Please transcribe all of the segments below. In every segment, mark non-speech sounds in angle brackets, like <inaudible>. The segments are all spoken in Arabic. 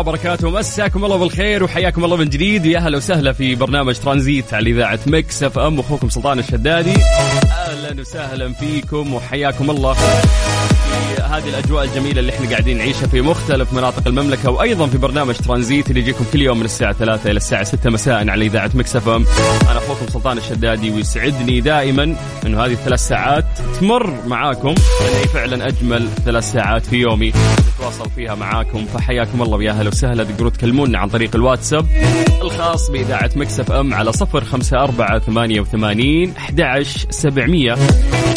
وبركاته. مساكم الله بالخير وحياكم الله من جديد. ويا أهلا وسهلا في برنامج ترانزيت على إذاعة Mix FM. أخوكم سلطان الشدادي. أهلا وسهلا فيكم وحياكم الله. في هذه الأجواء الجميلة اللي إحنا قاعدين نعيشها في مختلف مناطق المملكة وأيضا في برنامج ترانزيت اللي يجيكم كل يوم من الساعة 3 إلى الساعة 6 مساء على إذاعة Mix FM. أنا أخوكم سلطان الشدادي ويسعدني دائما أنه هذه الثلاث ساعات تمر معاكم. لأن هي فعلا أجمل ثلاث ساعات في يومي. نتواصل فيها معاكم. فحياكم الله ويا أهلا وسهلا. تقدروا تكلمونا عن طريق الواتساب الخاص بإذاعة مكسف أم على صفر خمسة أربعة ثمانية وثمانين أحد سبعمية.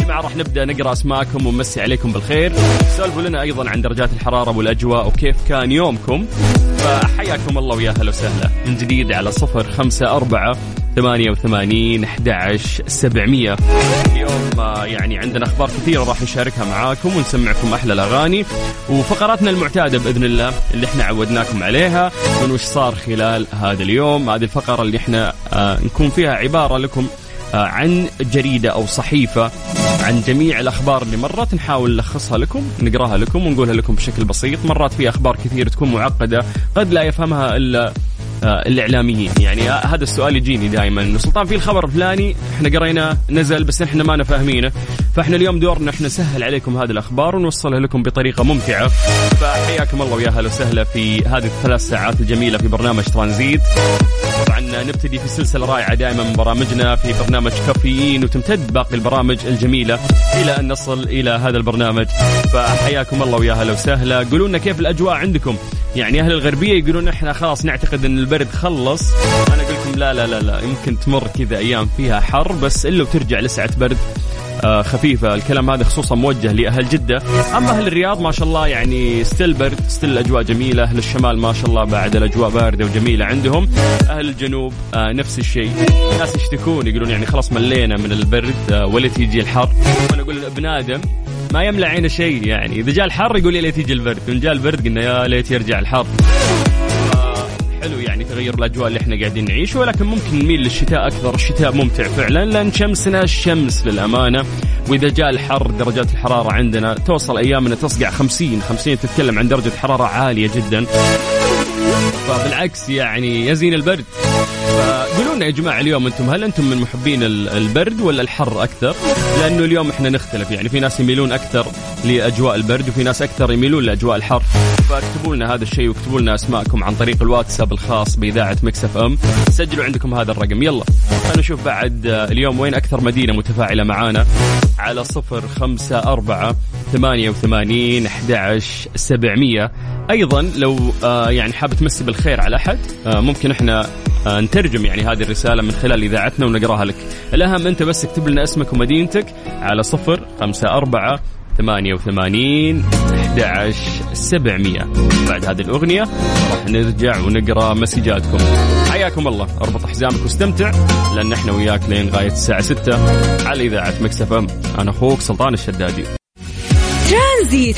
جماعة راح نبدأ نقرأ أسماءكم ونمسي عليكم بالخير. سولفوا لنا أيضا عن درجات الحرارة والأجواء وكيف كان يومكم. فحياكم الله ويا أهلا وسهلا. من جديد على صفر خمسة أربعة ثمانية وثمانين أحد سبعمية. اليوم آه، يعني عندنا أخبار كثيرة راح نشاركها معاكم ونسمعكم أحلى الأغاني. وفقراتنا المعتادة بإذن الله اللي إحنا عودناكم عليها من وش صار خلال هذا اليوم. هذه الفقرة اللي إحنا آه، نكون فيها عبارة لكم آه، عن جريدة أو صحيفة عن جميع الأخبار اللي مرت. نحاول نلخصها لكم نقراها لكم ونقولها لكم بشكل بسيط. مرات في أخبار كثير تكون معقدة قد لا يفهمها إلا الإعلاميين. يعني آه، هذا السؤال يجيني دائما. انه سلطان في الخبر الفلاني إحنا قريناه نزل بس إحنا ما فاهمينه فإحنا اليوم دورنا إحنا نسهل عليكم هذه الأخبار ونوصلها لكم بطريقة ممتعة. فحياكم الله ويا أهلا وسهلا في هذه الثلاث ساعات الجميلة في برنامج ترانزيت. طبعا نبتدي في سلسلة رائعة دائما من برامجنا في برنامج كافيين وتمتد باقي البرامج الجميلة إلى أن نصل إلى هذا البرنامج. فحياكم الله ويا أهلا وسهلا قولوا لنا كيف الأجواء عندكم. يعني أهل الغربية يقولون إحنا خلاص نعتقد إن البرد خلص. أنا أقول لكم لا لا لا لا يمكن تمر كذا أيام فيها حر بس إلا وترجع لسعة برد آه، خفيفة. الكلام هذا خصوصا موجه لأهل جدة. أما أهل الرياض ما شاء الله يعني still برد still الأجواء جميلة. أهل الشمال ما شاء الله بعد الأجواء باردة وجميلة عندهم. أهل الجنوب آه، نفس الشيء. ناس يشتكون يقولون يعني خلاص ملينا من البرد آه، وليت يجي الحر. وأنا أقول ابن آدم ما يملى عينه شيء يعني. إذا جاء الحر يقول يا ليت يجي البرد. وإن جاء البرد قلنا يا ليت يرجع الحر. حلو يعني تغير الأجواء اللي إحنا قاعدين نعيش ولكن ممكن نميل للشتاء أكثر، الشتاء ممتع فعلا لأن شمسنا الشمس للأمانة وإذا جاء الحر درجات الحرارة عندنا توصل أيامنا تصقع 50 50 تتكلم عن درجة حرارة عالية جدا. فبالعكس يعني يزين البرد. فقولوا لنا يا جماعة اليوم أنتم هل أنتم من محبين ال- البرد ولا الحر أكثر؟ لأنه اليوم إحنا نختلف يعني في ناس يميلون أكثر لأجواء البرد وفي ناس أكثر يميلون لأجواء الحر. فاكتبوا لنا هذا الشيء واكتبوا لنا أسماءكم عن طريق الواتساب الخاص بإذاعة Mix FM. سجلوا عندكم هذا الرقم. يلا. خلينا نشوف بعد آه، اليوم وين أكثر مدينة متفاعلة معانا. على صفر خمسة أربعة ثمانية وثمانين أحد سبعمية. أيضا لو آه، يعني حاب تمسي بالخير على أحد آه، ممكن إحنا نترجم يعني هذه الرسالة من خلال إذاعتنا ونقراها لك. الأهم أنت بس اكتب لنا اسمك ومدينتك على صفر خمسة أربعة ثمانية وثمانين أحد سبعمية. بعد هذه الأغنية راح نرجع ونقرأ مسجاتكم. حياكم الله. أربط حزامك واستمتع لأن إحنا وياك لين غاية الساعة ستة. على إذاعة Mix FM. أنا أخوك سلطان الشدادي. ترانزيت.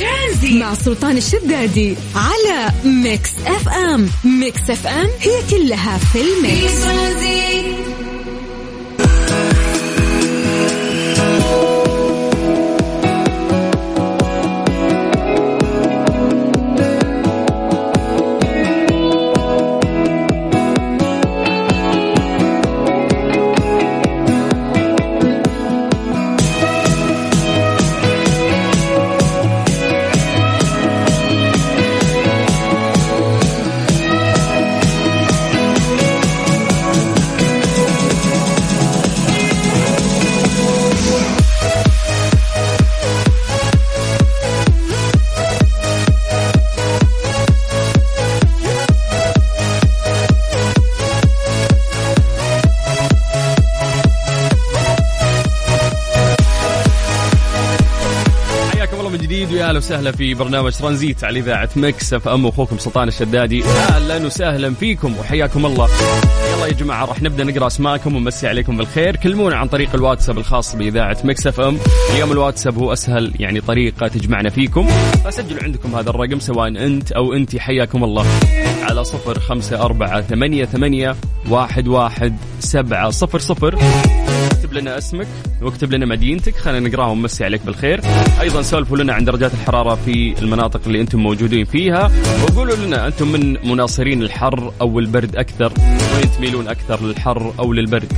مع سلطان الشدادي على Mix FM. Mix FM هي كلها في ال mix وسهلا في برنامج ترانزيت على إذاعة Mix FM. أخوكم سلطان الشدادي. أهلا وسهلا فيكم وحياكم الله. يلا يا جماعة راح نبدأ نقرأ أسماءكم ونمسي عليكم بالخير. كلمونا عن طريق الواتساب الخاص بإذاعة Mix FM. اليوم الواتساب هو أسهل يعني طريقة تجمعنا فيكم. فسجلوا عندكم هذا الرقم سواء أنت أو أنت حياكم الله. على صفر خمسة أربعة ثمانية ثمانية واحد واحد سبعة صفر صفر. لنا اسمك واكتب لنا مدينتك. خلينا نقراهم. مسي عليك بالخير. أيضا سولفوا لنا عن درجات الحرارة في المناطق اللي أنتم موجودين فيها. وقولوا لنا أنتم من مناصرين الحر أو البرد أكثر؟ وين تميلون أكثر للحر أو للبرد؟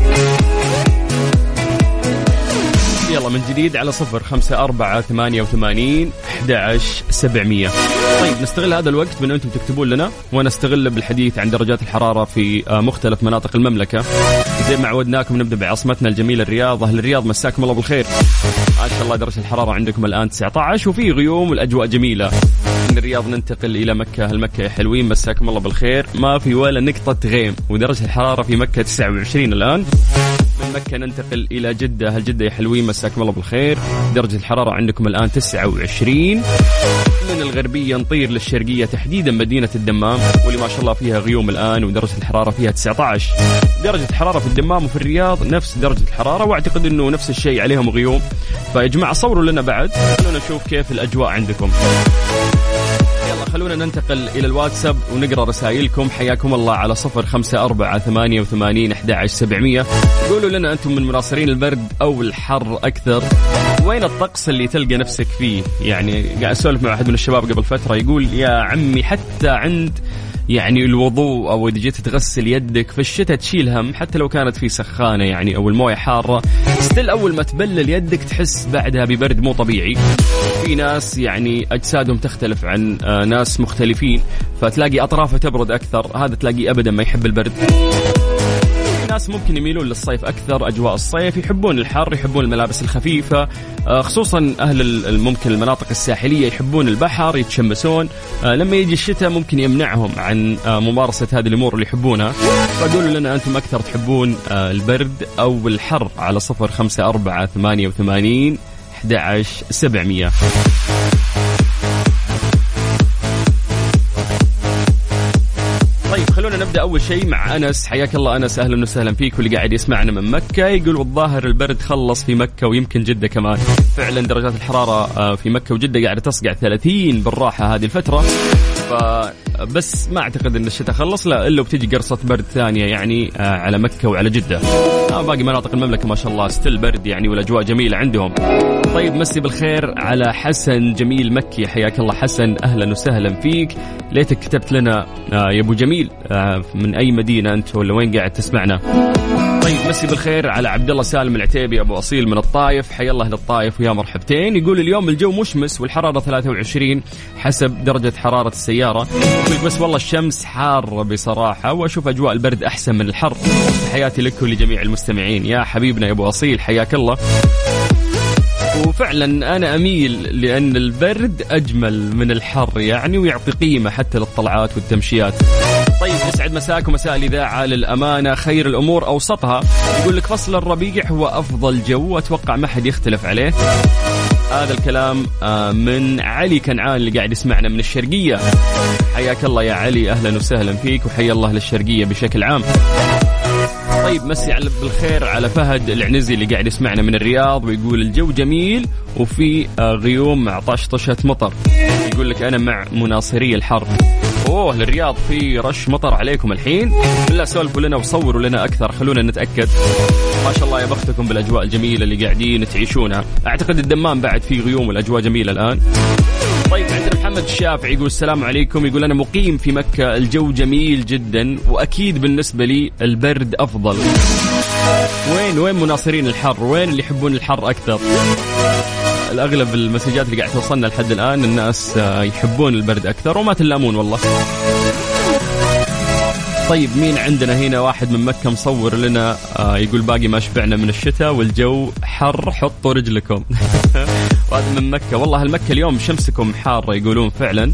يلا من جديد على صفر خمسة أربعة ثمانية وثمانين أحد سبعمية. طيب نستغل هذا الوقت بأن أنتم تكتبون لنا ونستغل بالحديث عن درجات الحرارة في آه، مختلف مناطق المملكة. زي ما عودناكم نبدأ بعاصمتنا الجميلة الرياض. أهل الرياض مساكم الله بالخير. ما شاء الله درجة الحرارة عندكم الآن 19 وفي غيوم والأجواء جميلة. من الرياض ننتقل إلى مكة. أهل مكة يا حلوين مساكم الله بالخير. ما في ولا نقطة غيم ودرجة الحرارة في مكة 29 الآن. من مكة ننتقل إلى جدة. هل جدة يا حلوين مساكم الله بالخير. درجة الحرارة عندكم الآن 29 من الغربية نطير للشرقية تحديدا مدينة الدمام واللي ما شاء الله فيها غيوم الآن ودرجة الحرارة فيها 19 درجة الحرارة في الدمام وفي الرياض نفس درجة الحرارة واعتقد إنه نفس الشيء عليهم غيوم. فيا جماعة صوروا لنا بعد خلونا نشوف كيف الأجواء عندكم. خلونا ننتقل إلى الواتساب ونقرأ رسائلكم. حياكم الله على صفر خمسة أربعة ثمانية وثمانين أحد سبعمية. قولوا لنا أنتم من مناصرين البرد أو الحر أكثر. وين الطقس اللي تلقى نفسك فيه؟ يعني قاعد أسولف مع أحد من الشباب قبل فترة يقول يا عمي حتى عند يعني الوضوء أو إذا جيت تغسل يدك في الشتاء تشيل هم حتى لو كانت في سخانة يعني أو الموية حارة. ستيل أول ما تبلل يدك تحس بعدها ببرد مو طبيعي. في ناس يعني أجسادهم تختلف عن آه، ناس مختلفين فتلاقي أطرافه تبرد أكثر هذا تلاقيه ابدا ما يحب البرد. في ناس ممكن يميلون للصيف أكثر أجواء الصيف يحبون الحر يحبون الملابس الخفيفة آه، خصوصا أهل ممكن المناطق الساحلية يحبون البحر يتشمسون. آه، لما يجي الشتاء ممكن يمنعهم عن آه، ممارسة هذه الأمور اللي يحبونها. فقولوا لنا أنتم أكثر تحبون البرد أو الحر على صفر خمسة أربعة ثمانية وثمانين 11 700 نبدا أول شيء مع أنس. حياك الله أنس. أهلا وسهلا فيك. واللي قاعد يسمعنا من مكة يقول والظاهر البرد خلص في مكة ويمكن جدة كمان. فعلا درجات الحرارة آه، في مكة وجدة قاعدة تصقع 30 بالراحة هذه الفترة. فبس ما اعتقد إن الشتاء خلص لا إلا وبتجي قرصة برد ثانية يعني آه، على مكة وعلى جدة. آه، باقي مناطق المملكة ما شاء الله ستيل برد يعني والأجواء جميلة عندهم. طيب مسي بالخير على حسن جميل مكي. حياك الله حسن أهلا وسهلا فيك. ليتك كتبت لنا آه، يا أبو جميل من أي مدينة أنت ولا وين قاعد تسمعنا؟ طيب مسي بالخير على عبد الله سالم العتيبي أبو أصيل من الطايف. حيا الله للطايف ويا مرحبتين. يقول اليوم الجو مشمس والحرارة 23 حسب درجة حرارة السيارة. يقول بس والله الشمس حارة بصراحة وأشوف أجواء البرد أحسن من الحر. تحياتي لك ولجميع المستمعين. يا حبيبنا يا أبو أصيل حياك الله. وفعلا أنا أميل لأن البرد أجمل من الحر يعني ويعطي قيمة حتى للطلعات والتمشيات. طيب يسعد مساكم مساء الإذاعة للأمانة خير الأمور أوسطها يقول لك فصل الربيع هو أفضل جو أتوقع ما حد يختلف عليه. هذا الكلام آه، من علي كنعان اللي قاعد يسمعنا من الشرقية. حياك الله يا علي أهلا وسهلا فيك وحيا الله للشرقية بشكل عام. طيب مسي على بالخير على فهد العنزي اللي قاعد يسمعنا من الرياض ويقول الجو جميل وفي آه، غيوم مع طشطشة مطر يقول لك أنا مع مناصري الحر أوه للرياض في رش مطر عليكم الحين. بالله سولفوا لنا وصوروا لنا أكثر خلونا نتأكد. ما شاء الله يا بختكم بالأجواء الجميلة اللي قاعدين تعيشونها. أعتقد الدمام بعد فيه غيوم والأجواء جميلة الآن. طيب عندنا محمد الشافعي يقول السلام عليكم. يقول أنا مقيم في مكة الجو جميل جدا وأكيد بالنسبة لي البرد أفضل. وين وين مناصرين الحر؟ وين اللي يحبون الحر أكثر؟ الأغلب المسجات اللي قاعد توصلنا لحد الآن الناس آه، يحبون البرد أكثر وما تلامون والله. طيب مين عندنا هنا؟ واحد من مكة مصور لنا آه يقول باقي ما شبعنا من الشتاء والجو حر حطوا رجلكم. <laughs> وهذا من مكة والله المكة اليوم شمسكم حارة يقولون فعلا.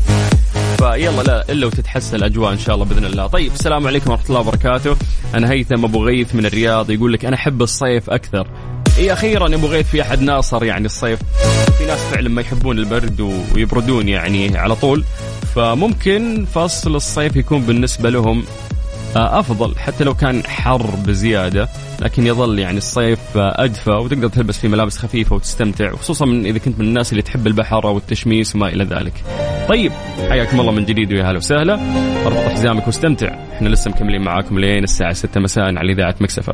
فيلا لا إلا وتتحسن الأجواء إن شاء الله بإذن الله. طيب السلام عليكم ورحمة الله وبركاته. أنا هيثم أبو غيث من الرياض يقول لك أنا أحب الصيف أكثر. اي أخيرا أبو غيث في أحد ناصر يعني الصيف. في ناس فعلا ما يحبون البرد ويبردون يعني على طول. فممكن فصل الصيف يكون بالنسبة لهم آه، أفضل حتى لو كان حر بزيادة لكن يظل يعني الصيف آه، أدفى وتقدر تلبس فيه ملابس خفيفة وتستمتع وخصوصا من إذا كنت من الناس اللي تحب البحر أو التشميس وما إلى ذلك. طيب حياكم الله من جديد ويا هلا وسهلا. اربط حزامك واستمتع. إحنا لسه مكملين معاكم لين الساعة 6 مساء على إذاعة مكسفه.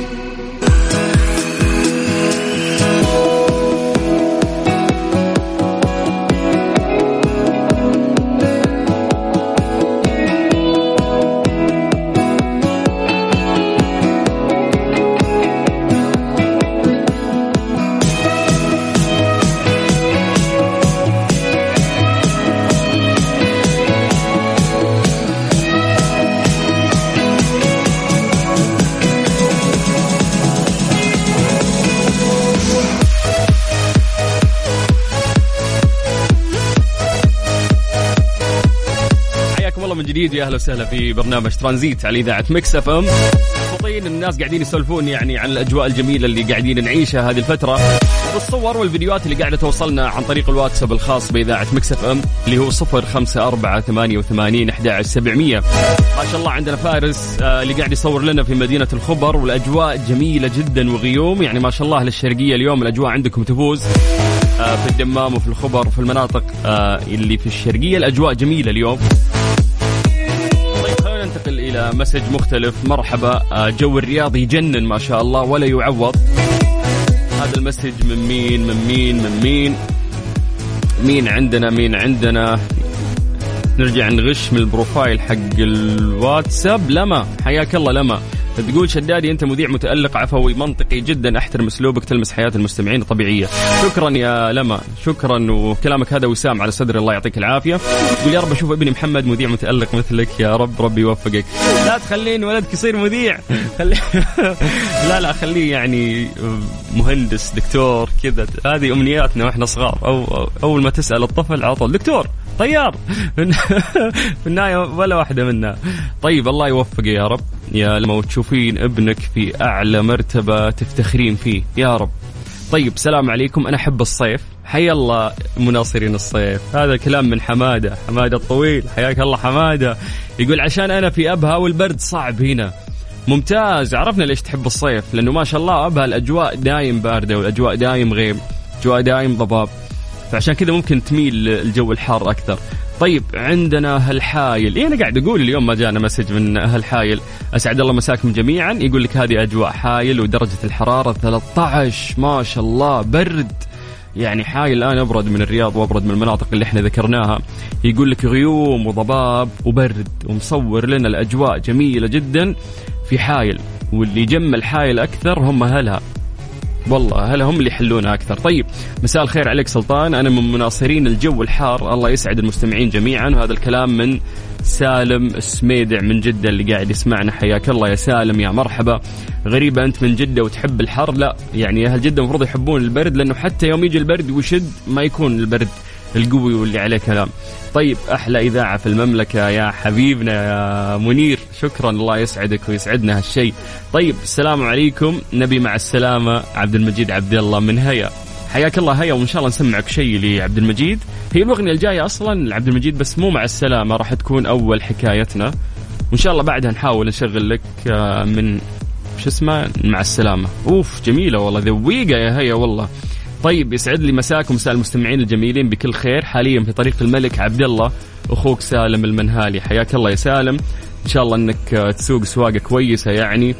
جديد. يا أهلا وسهلا في برنامج ترانزيت على إذاعة Mix FM. مبسوطين الناس قاعدين يسولفون يعني عن الأجواء الجميلة اللي قاعدين نعيشها هذه الفترة. والصور والفيديوهات اللي قاعدة توصلنا عن طريق الواتساب الخاص بإذاعة Mix FM اللي هو 05488 11700 ما شاء الله عندنا فارس آه، اللي قاعد يصور لنا في مدينة الخبر والأجواء جميلة جدا وغيوم. يعني ما شاء الله للشرقية اليوم الأجواء عندكم تفوز. آه، في الدمام وفي الخبر وفي المناطق آه، اللي في الشرقية الأجواء جميلة اليوم. message مختلف. مرحبا. آه، جو الرياض يجنن ما شاء الله ولا يعوض. هذا ال message من مين؟ من مين؟ من مين؟ مين عندنا؟ مين عندنا؟ نرجع نغش من ال profile حق الواتساب. لما؟ حياك الله لما؟ تقول شدادي أنت مذيع متألق عفوي منطقي جدا أحترم أسلوبك تلمس حياة المستمعين طبيعيه شكرا يا لما شكرا وكلامك هذا وسام على صدري الله يعطيك العافية. تقول يا رب أشوف ابني محمد مذيع متألق مثلك يا رب ربي يوفقك. لا تخلين ولدك يصير مذيع. <laughs> لا لا خليه يعني مهندس دكتور كذا. هذه أمنياتنا وإحنا صغار. أو أول ما تسأل الطفل على طول دكتور طيار في <laughs> النهايه ولا واحدة منا. طيب الله يوفقه يا رب. يا لما تشوفين ابنك في أعلى مرتبة تفتخرين فيه. يا رب. طيب سلام عليكم. أنا أحب الصيف. حي الله مناصرين الصيف. هذا كلام من حمادة. حمادة الطويل. حياك الله حمادة. يقول عشان أنا في أبها والبرد صعب هنا. ممتاز. عرفنا ليش تحب الصيف. لأنه ما شاء الله أبها الأجواء دايم باردة والأجواء دايم غيم. أجواء دايم ضباب. فعشان كذا ممكن تميل الجو الحار أكثر. طيب عندنا أهل حايل إيه أنا قاعد أقول اليوم ما جانا مسج من أهل حايل أسعد الله مساكم جميعا. يقول لك هذه أجواء حايل ودرجة الحرارة 13 ما شاء الله برد. يعني حايل الآن أبرد من الرياض وأبرد من المناطق اللي إحنا ذكرناها. يقول لك غيوم وضباب وبرد ومصور لنا الأجواء جميلة جدا في حايل. واللي يجمل حايل أكثر هم أهلها. والله هلا هم اللي يحلونها أكثر؟ طيب مساء الخير عليك سلطان. أنا من مناصرين الجو الحار. الله يسعد المستمعين جميعا. وهذا الكلام من سالم السميدع من جدة اللي قاعد يسمعنا. حياك الله يا سالم يا مرحبا. غريبة أنت من جدة وتحب الحر؟ لا يعني أهل جدة المفروض يحبون البرد لأنه حتى يوم يجي البرد ويشد ما يكون البرد. القوي واللي عليه كلام. طيب أحلى إذاعة في المملكة يا حبيبنا يا منير. شكرا الله يسعدك ويسعدنا هالشيء. طيب السلام عليكم. نبي مع السلامة عبد المجيد عبد الله من هيا. حياك الله هيا وإن شاء الله نسمعك شيء لعبد المجيد. هي الأغنية الجاية أصلا لعبد المجيد بس مو مع السلامة راح تكون أول حكايتنا. وإن شاء الله بعدها نحاول نشغل لك آه، من شو اسمه مع السلامة. أوف جميلة والله ذويقه يا هيا والله. طيب يسعد لي مساكم مساء المستمعين الجميلين بكل خير. حاليا في طريق الملك عبد الله أخوك سالم المنهالي. حياك الله يا سالم. إن شاء الله إنك تسوق سواقة كويسة يعني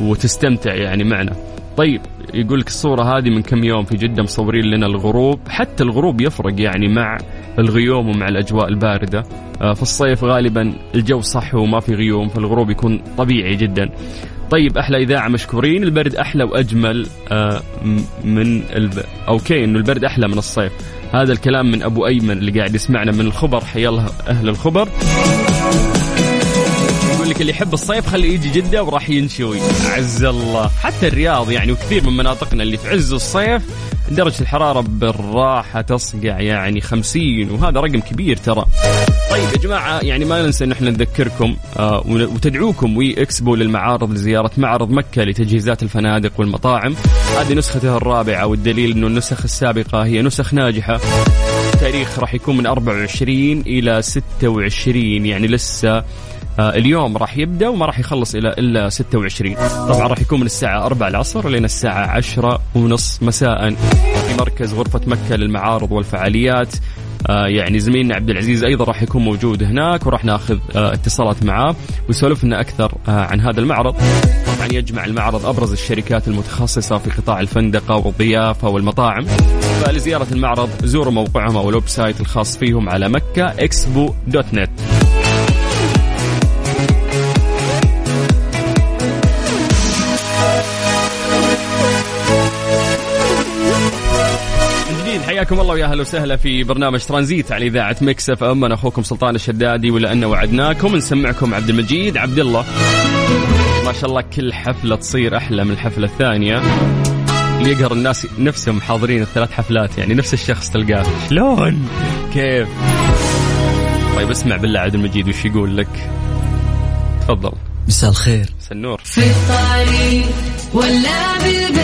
وتستمتع يعني معنا. طيب يقول لك الصورة هذه من كم يوم في جدة مصورين لنا الغروب. حتى الغروب يفرق يعني مع الغيوم ومع الأجواء الباردة. آه، في الصيف غالبا الجو صح وما في غيوم فالغروب يكون طبيعي جدا. طيب أحلى إذاعة مشكورين. البرد أحلى وأجمل آه، من الب... أوكي إنه البرد أحلى من الصيف. هذا الكلام من أبو أيمن اللي قاعد يسمعنا من الخبر. حيا الله أهل الخبر. لك اللي يحب الصيف خليه يجي جدة وراح ينشوي. عز الله. حتى الرياض يعني وكثير من مناطقنا اللي في عز الصيف درجة الحرارة بالراحة تصقع يعني 50 وهذا رقم كبير ترى. طيب يا جماعة يعني ما ننسى إن إحنا نذكركم آه وتدعوكم وي إكسبو للمعارض لزيارة معرض مكة لتجهيزات الفنادق والمطاعم. هذه نسخته الرابعة والدليل إنه النسخ السابقة هي نسخ ناجحة. التاريخ راح يكون من 24 إلى 26 يعني لسه اليوم راح يبدأ وما راح يخلص إلى إلا 26 طبعا راح يكون من الساعة 4 العصر لين الساعة 10 ونص مساء. في مركز غرفة مكة للمعارض والفعاليات. آه يعني زميلنا عبد العزيز أيضا راح يكون موجود هناك وراح ناخذ آه اتصالات معاه ويسولف لنا أكثر آه عن هذا المعرض. طبعا يجمع المعرض أبرز الشركات المتخصصة في قطاع الفندقة والضيافة والمطاعم. فلزيارة المعرض زوروا موقعهم أو ال website الخاص فيهم على مكة expo dot net. حياكم الله ويا أهلا وسهلا في برنامج ترانزيت على إذاعة Mix FM. أنا أخوكم سلطان الشدادي ولأنه وعدناكم. نسمعكم عبد المجيد عبد الله. ما شاء الله كل حفلة تصير أحلى من الحفلة الثانية. اللي يقهر الناس نفسهم حاضرين الثلاث حفلات يعني نفس الشخص تلقاه. شلون؟ كيف؟ طيب اسمع بالله عبد المجيد وش يقول لك؟ تفضل. مساء الخير. سنور في الطريق ولا بالبيت.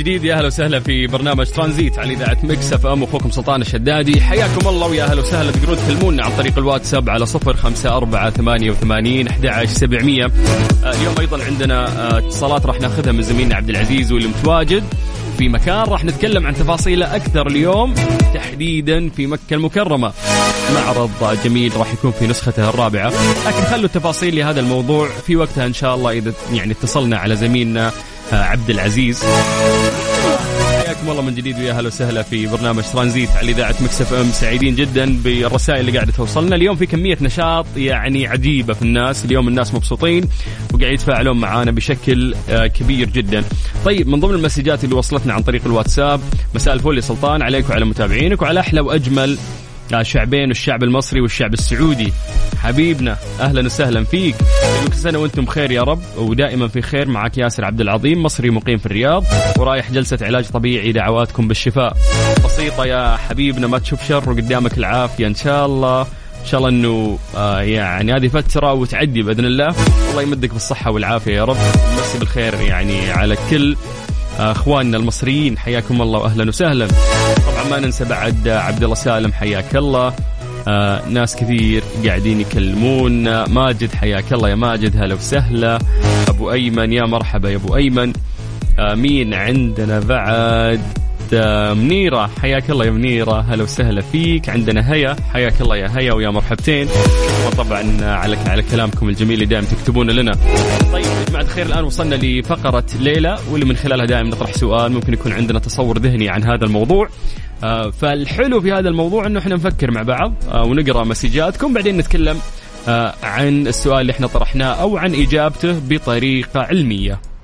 جديد. يا أهلا وسهلا في برنامج ترانزيت على إذاعة Mix FM. أخوكم سلطان الشدادي. حياكم الله ويا أهلا وسهلا. تقدرون تكلمونا عن طريق الواتساب على صفر خمسة أربعة ثمانية وثمانين أحد سبعمية. اليوم أيضا عندنا آه، اتصالات راح نأخذها من زميلنا عبد العزيز واللي متواجد في مكان. راح نتكلم عن تفاصيله أكثر اليوم تحديدا في مكة المكرمة. معرض جميل راح يكون في نسخته الرابعة. لكن خلوا التفاصيل لهذا الموضوع في وقتها إن شاء الله إذا يعني اتصلنا على زميلنا. آه، عبد العزيز حياكم الله من جديد ويا أهلا وسهلا في برنامج ترانزيت على إذاعة مكسف إم. سعيدين جدا بالرسائل اللي قاعدة توصلنا. اليوم في كمية نشاط يعني عجيبة في الناس. اليوم الناس مبسوطين وقاعد يتفاعلون معانا بشكل آه، كبير جدا. طيب من ضمن المسجات اللي وصلتنا عن طريق الواتساب مساء الفل يا سلطان عليك وعلى متابعينك وعلى أحلى وأجمل شعبين الشعب المصري والشعب السعودي. حبيبنا أهلا وسهلا فيك. كل سنه وأنتم بخير يا رب ودائما في خير معك ياسر عبد العظيم مصري مقيم في الرياض ورايح جلسة علاج طبيعي دعواتكم بالشفاء. بسيطة يا حبيبنا ما تشوف شر وقدامك العافية إن شاء الله. إن شاء الله إنه آه يعني هذه فتره وتعدي بإذن الله. الله يمدك بالصحة والعافية يا رب. ومسي بالخير يعني على كل آه، أخواننا المصريين حياكم الله واهلا وسهلا. طبعا ما ننسى بعد عبد الله سالم حياك الله. آه ناس كثير قاعدين يكلمون. ماجد حياك الله يا ماجد هلا وسهلا. أبو أيمن يا مرحبا يا أبو أيمن. آه مين عندنا بعد؟ منيرة. حياك الله يا منيرة. هلا وسهلا فيك. عندنا هيا. حياك الله يا هيا ويا مرحبتين. وطبعا على على كلامكم الجميل اللي دائما تكتبونه لنا. طيب يا جماعة الخير الآن وصلنا لفقرة ليلى واللي من خلالها دائما نطرح سؤال. ممكن يكون عندنا تصور ذهني عن هذا الموضوع. آه، فالحلو في هذا الموضوع إنه إحنا نفكر مع بعض آه، ونقرأ مسجاتكم. بعدين نتكلم آه، عن السؤال اللي إحنا طرحناه أو عن إجابته بطريقة علمية.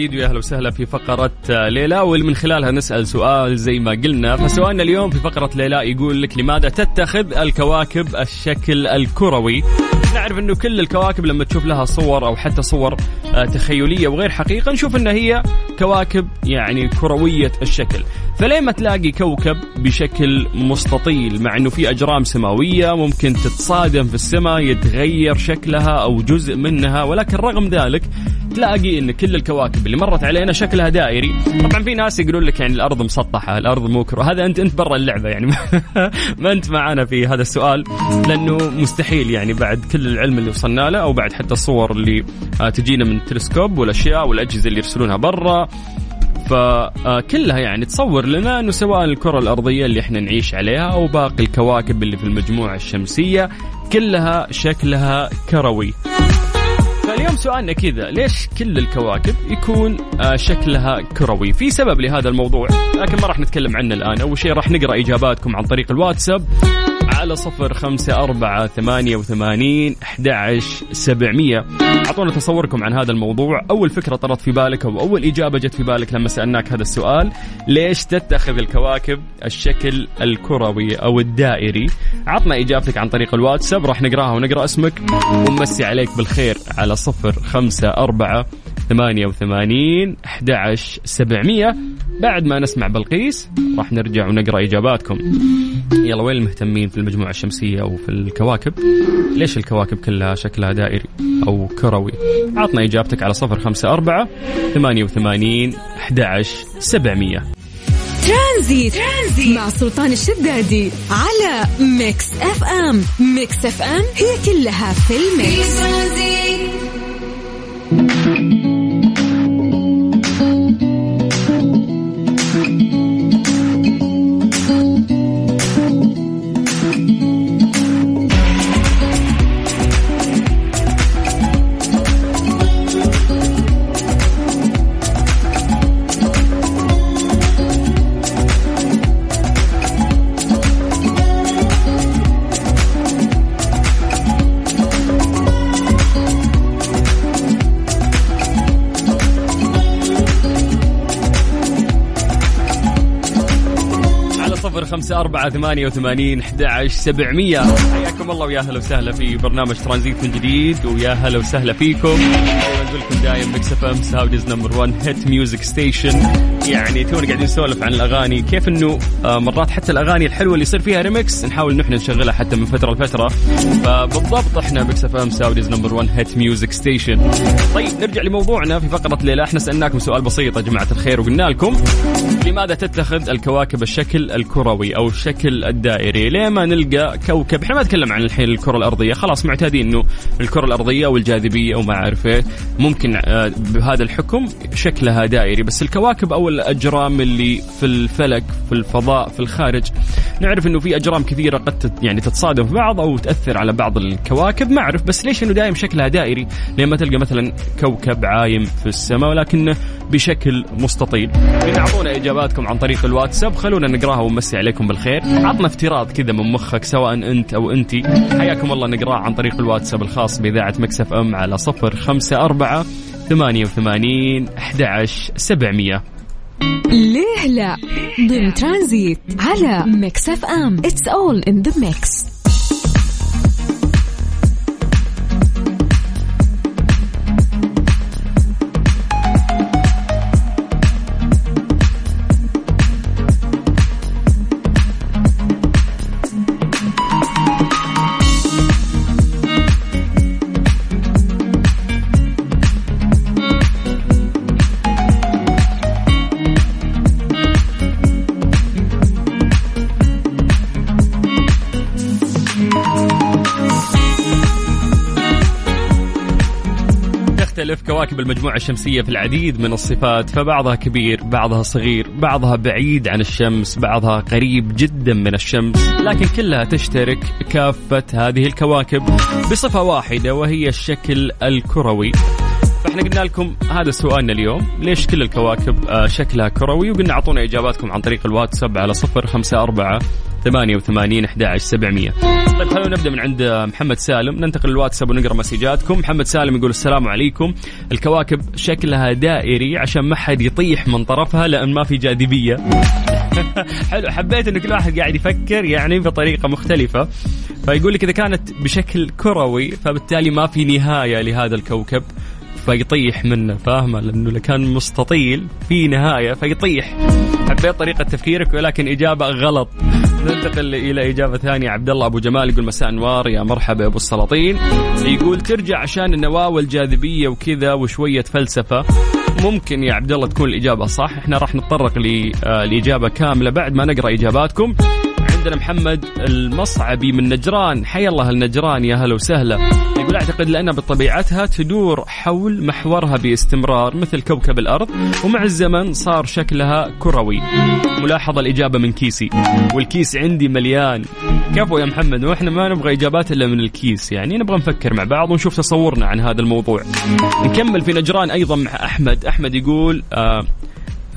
جديد ويا أهلا وسهلا في فقرة آه، ليلى واللي من خلالها نسأل سؤال زي ما قلنا فسؤالنا اليوم في فقرة ليلى يقول لك لماذا تتخذ الكواكب الشكل الكروي؟ نعرف إنه كل الكواكب لما تشوف لها صور أو حتى صور آه، تخيلية وغير حقيقة نشوف إنها هي كواكب يعني كروية الشكل. فليه ما تلاقي كوكب بشكل مستطيل؟ مع إنه في أجرام سماوية ممكن تتصادم في السماء يتغير شكلها أو جزء منها ولكن رغم ذلك تلاقي إن كل الكواكب اللي مرت علينا شكلها دائري. طبعا في ناس يقولون لك يعني الأرض مسطحة الأرض مو كره هذا أنت أنت برا اللعبة يعني. <laughs> ما أنت معنا في هذا السؤال لأنه مستحيل يعني بعد كل العلم اللي وصلنا له أو بعد حتى الصور اللي آه، تجينا من التلسكوب والأشياء والأجهزة اللي يرسلونها برا. فكلها يعني تصور لنا إنه سواء الكرة الأرضية اللي إحنا نعيش عليها أو باقي الكواكب اللي في المجموعة الشمسية كلها شكلها كروي. فاليوم سؤالنا كذا ليش كل الكواكب يكون آه، شكلها كروي؟ في سبب لهذا الموضوع لكن ما راح نتكلم عنه الآن. أول شيء راح نقرأ إجاباتكم عن طريق الواتساب. على صفر خمسة أربعة ثمانية وثمانين أحد سبعمية. أعطونا تصوركم عن هذا الموضوع. أول فكرة طرت في بالك أو أول إجابة جت في بالك لما سألناك هذا السؤال ليش تتخذ الكواكب الشكل الكروي أو الدائري؟ عطنا إجابتك عن طريق الواتساب راح نقراها ونقرأ اسمك. ونمسي عليك بالخير على صفر خمسة أربعة ثمانية وثمانين أحد سبعمية. بعد ما نسمع بلقيس راح نرجع ونقرأ إجاباتكم. يلا وين المهتمين في المجموعة الشمسية أو في الكواكب؟ ليش الكواكب كلها شكلها دائري أو كروي؟ عطنا إجابتك على صفر خمسة أربعة ثمانية وثمانين أحد سبعمية. ترانزيت. ترانزيت مع سلطان الشدادي على Mix FM. Mix FM هي كلها في في الميكس ترانزيت. خمسة أربعة ثمانية وثمانين أحد سبعمية. حياكم الله ويا هلا وسهلا في برنامج ترانزيت من جديد ويا هلا وسهلا فيكم. أقول لكم دايم Mix FM Saudi's number 1 hit music station يعني تونا قاعدين نسولف عن الأغاني كيف إنه آه، مرات حتى الأغاني الحلوة اللي يصير فيها ريمكس نحاول نحن نشغلها حتى من فترة لفترة. فبالضبط إحنا Mix FM Saudi's number 1 hit music station طيب نرجع لموضوعنا في فقرة ليه لا. إحنا سألناكم سؤال بسيط يا جماعة الخير وقلنا لكم لماذا تتخذ الكواكب الشكل الكروي؟ أو الشكل الدائري؟ ليه ما نلقى كوكب؟ إحنا ما نتكلم عن الحين الكرة الأرضية. خلاص معتادين إنه الكرة الأرضية والجاذبية وما أعرف ممكن آه، بهذا الحكم شكلها دائري. بس الكواكب أو الأجرام اللي في الفلك في الفضاء في الخارج نعرف إنه في أجرام كثيرة قد يعني تتصادم في بعض أو تأثر على بعض الكواكب. ما أعرف. بس ليش إنه دائم شكلها دائري؟ لما تلقى مثلا كوكب عايم في السماء ولكنه بشكل مستطيل. اعطونا إجاباتكم عن طريق الواتساب. خلونا نقراها ونمسي عليكم بالخير. عطنا افتراض كذا من مخك سواء أنت أو أنتي. حياكم الله نقراه عن طريق الواتساب الخاص بإذاعة ميكس إف إم على صفر خمسة أربعة ثمانية وثمانين أحد سبعمية. ليه لا؟ ضمن ترانزيت على ميكس إف إم. It's all in the mix تختلف كواكب المجموعة الشمسية في العديد من الصفات فبعضها كبير بعضها صغير بعضها بعيد عن الشمس بعضها قريب جدا من الشمس. لكن كلها تشترك كافة هذه الكواكب بصفة واحدة وهي الشكل الكروي. فإحنا قلنا لكم هذا سؤالنا اليوم ليش كل الكواكب آه، شكلها كروي؟ وقلنا أعطونا إجاباتكم عن طريق الواتساب على صفر خمسة أربعة ثمانية وثمانين أحد سبعمية. طيب خلونا نبدأ من عند محمد سالم. ننتقل للواتساب ونقرأ مسجاتكم. محمد سالم يقول السلام عليكم. الكواكب شكلها دائري عشان ما حد يطيح من طرفها لأن ما في جاذبية. <laughs> حلو حبيت انه كل واحد قاعد يفكر يعني بطريقه مختلفة. فيقول لك إذا كانت بشكل كروي فبالتالي ما في نهاية لهذا الكوكب. فيطيح منه فاهمة؟ لأنه لو كان مستطيل في نهاية فيطيح. حبيت طريقة تفكيرك ولكن إجابة غلط. ننتقل إلى إجابة ثانية. عبد الله أبو جمال يقول مساء أنوار يا مرحبا أبو السلاطين. يقول ترجع عشان النواة والجاذبية وكذا وشوية فلسفة. ممكن يا عبد الله تكون الإجابة صح. إحنا راح نتطرق للاجابه كاملة بعد ما نقرأ إجاباتكم. عندنا محمد المصعبي من نجران. حيا الله النجران يا هلا وسهلا. يقول أعتقد لانها بطبيعتها تدور حول محورها باستمرار مثل كوكب الأرض ومع الزمن صار شكلها كروي. ملاحظة الإجابة من كيسي. والكيس عندي مليان. كفو يا محمد وإحنا ما نبغى إجابات إلا من الكيس يعني نبغى نفكر مع بعض ونشوف تصورنا عن هذا الموضوع. نكمل في نجران أيضا مع أحمد. أحمد يقول آه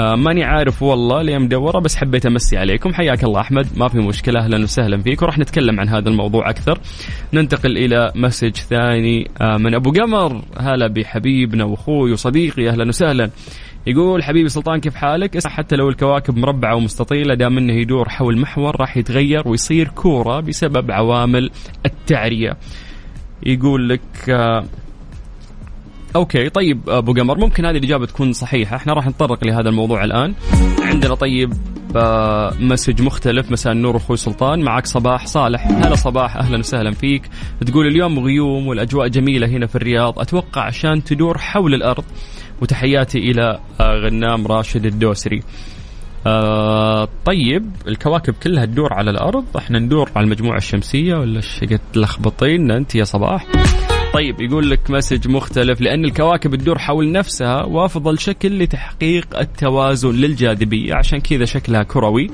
آه ماني عارف والله ليه مدوره بس حبيت أمسي عليكم. حياك الله أحمد. ما في مشكلة. أهلا وسهلا فيك. وراح نتكلم عن هذا الموضوع أكثر. ننتقل إلى مسج ثاني آه من أبو قمر. هلا بحبيبنا وأخوي وصديقي. أهلا وسهلا. يقول حبيبي سلطان كيف حالك؟ حتى لو الكواكب مربعة ومستطيلة دام إنه يدور حول محور راح يتغير ويصير كورة بسبب عوامل التعرية. يقول لك آه أوكي طيب أبو قمر ممكن هذه الإجابة تكون صحيحة. إحنا راح نتطرق لهذا الموضوع الآن. عندنا طيب آه، message مختلف مساء النور أخوي سلطان معك صباح صالح. هلا صباح أهلا وسهلا فيك. تقول اليوم غيوم والأجواء جميلة هنا في الرياض. أتوقع عشان تدور حول الأرض. وتحياتي إلى آه، غنام راشد الدوسري. آه طيب الكواكب كلها تدور على الأرض. إحنا ندور على المجموعة الشمسية ولا إيش تلخبطين أنت يا صباح. طيب يقول لك message مختلف لأن الكواكب تدور حول نفسها وأفضل شكل لتحقيق التوازن للجاذبية. عشان كذا شكلها كروي.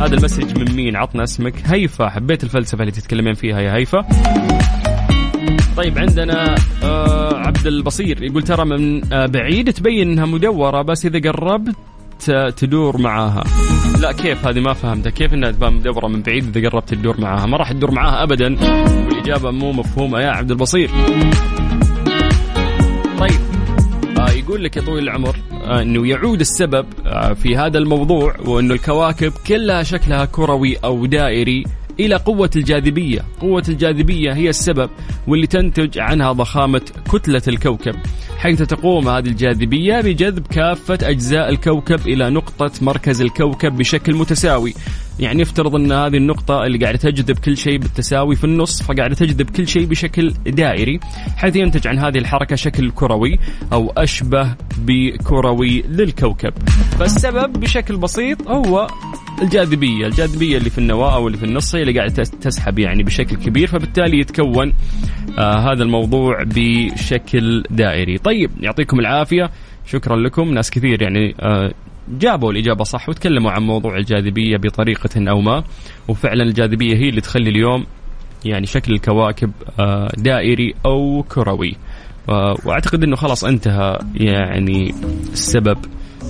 هذا ال message من مين؟ عطنا اسمك. هيفا حبيت الفلسفة اللي تتكلمين فيها يا هيفا. طيب عندنا آه عبد البصير يقول ترى من آه بعيد تبين إنها مدورة بس إذا قربت تدور معاها. لا كيف؟ هذه ما فهمتها. كيف إنها تبان مدوره من بعيد إذا قربت تدور معاها؟ ما راح تدور معاها ابدا. والإجابة مو مفهومة يا عبد البصير. طيب آه يقول لك يا طويل العمر آه إنه يعود السبب آه في هذا الموضوع وإنه الكواكب كلها شكلها كروي أو دائري. إلى قوة الجاذبية، قوة الجاذبية هي السبب واللي تنتج عنها ضخامة كتلة الكوكب، حيث تقوم هذه الجاذبية بجذب كافة أجزاء الكوكب إلى نقطة مركز الكوكب بشكل متساوي، يعني يفترض ان هذه النقطة اللي قاعدة تجذب كل شيء بالتساوي في النص فقاعدة تجذب كل شيء بشكل دائري حيث ينتج عن هذه الحركة شكل كروي أو أشبه بكروي للكوكب. فالسبب بشكل بسيط هو الجاذبية الجاذبية اللي في النواة أو اللي في النص هي اللي قاعدة تسحب يعني بشكل كبير فبالتالي يتكون آه هذا الموضوع بشكل دائري. طيب يعطيكم العافية. شكرا لكم. ناس كثير يعني آه جابوا الإجابة صح وتكلموا عن موضوع الجاذبية بطريقة أو ما. وفعلا الجاذبية هي اللي تخلي اليوم يعني شكل الكواكب آه، دائري أو كروي. وأعتقد إنه خلاص انتهى يعني السبب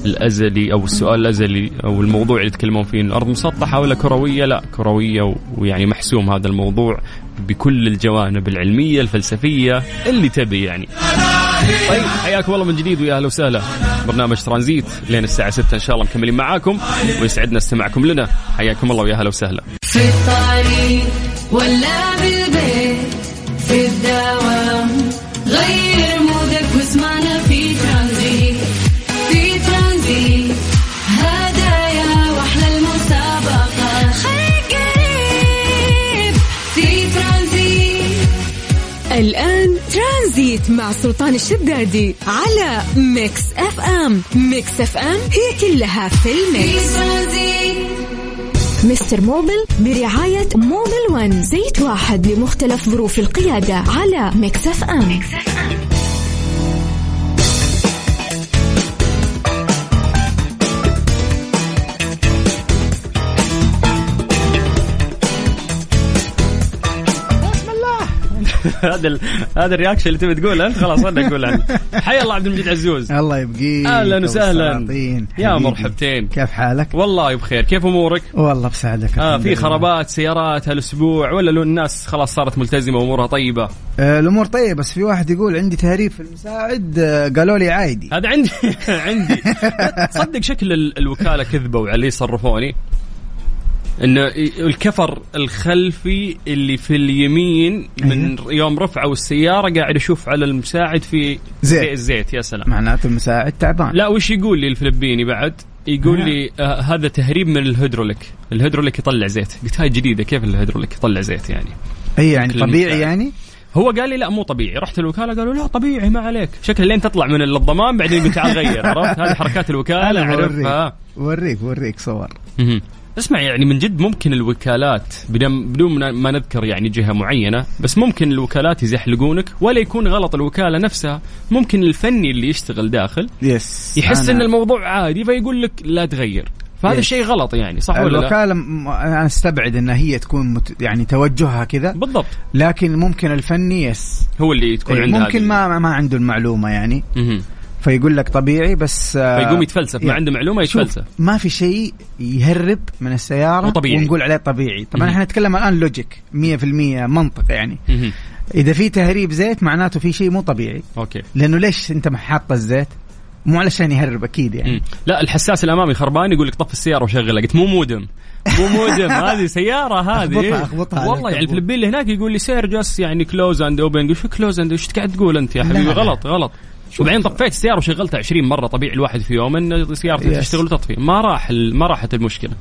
الأزلي أو السؤال الأزلي أو الموضوع اللي يتكلمون فيه. الأرض مسطحة ولا كروية؟ لا كروية ويعني محسوم هذا الموضوع. بكل الجوانب العلمية الفلسفية اللي تبي يعني. طيب حياكم الله من جديد ويا أهلا وسهلا. برنامج ترانزيت لين الساعة 6 إن شاء الله مكملين معاكم ويسعدنا استماعكم لنا. حياكم الله ويا أهلا وسهلا. في الطريق ولا بالبيت في الدوام غير الآن ترانزيت مع سلطان الشدادي على ميكس أف أم. ميكس أف أم هي كلها في الميكس. مستر موبل برعاية موبل ون. زيت واحد لمختلف ظروف القيادة على ميكس أف أم. <laughs> هذا ال- هذا الرياكشن اللي تبي تقوله أنت خلاص أنا أقول <laughs> عنه حيا الله عبد المجيد عزوز الله يبقيك أهلا وسهلا. يا. مرحبتين كيف حالك؟ والله بخير كيف أمورك؟ والله بساعدك آه في. خرابات سيارات هالأسبوع ولا لو الناس خلاص صارت ملتزمة وأمورها طيبة آه الأمور طيبة بس في واحد يقول عندي تهريب في المساعد آه قالوا لي عادي هذا عندي <laughs> عندي تصدق شكل ال- الوكالة كذبوا عليه صرفوني انه الكفر الخلفي اللي في اليمين من يوم رفعوا السيارة قاعد أشوف على المساعد في زيت. الزيت يا سلام. معناته المساعد تعبان. لا وش يقول لي الفلبيني بعد؟ يقول. لي آه هذا تهريب من الهيدروليك. الهيدروليك يطلع زيت. قلت هاي جديدة كيف الهيدروليك يطلع زيت يعني؟ أي يعني شكل طبيعي. يعني؟ هو قال لي لا مو طبيعي. رحت الوكالة قالوا لا طبيعي ما عليك. شكله لين تطلع من الضمان بعدين يقول تعال غير عرفت؟ هذه حركات الوكالة اعرفها أوريك أوريك صور. اسمع يعني من جد ممكن الوكالات بدون ما نذكر يعني جهة معينة بس ممكن الوكالات يزحلقونك ولا يكون غلط الوكالة نفسها ممكن الفني اللي يشتغل داخل يس يحس إن الموضوع عادي فيقول لك لا تغير. فهذا. الشيء غلط يعني صح ولا لا؟ الوكالة أنا أستبعد إن هي تكون مت... يعني توجهها كذا. بالضبط. لكن ممكن الفني يس هو اللي تكون إيه، عنده ممكن ما ما عنده المعلومة يعني. مهم. فيقول لك طبيعي بس آه، فيقوم يتفلسف ما يعني عنده معلومة يتفلسف. ما في شيء يهرب من السيارة مو طبيعي. ونقول عليه طبيعي. طبعا. إحنا نتكلم الآن لوجيك 100% منطق يعني. مهم. إذا في تهريب زيت معناته في شيء مو طبيعي. أوكي. لأنه ليش أنت حاط الزيت؟ مو علشان يهرب أكيد يعني. مم. لا الحساس الأمامي خربان يقول لك طف السيارة وشغلها قلت مو مودم. مو مودم. <laughs> هذه سيارة هذه. أخبطها عليك والله يعني. الفلبين اللي هناك يقول لي سير جس يعني كلوز اند اوبن شو كلوز اند إيش قاعد تقول أنت يا حبيبي؟ لا. غلط غلط. وبعدين طفيت السيارة وشغلتها 20 مرة طبيعي الواحد في يوم ان سيارتي يس. تشتغل وتطفي ما راح ما راحت المشكلة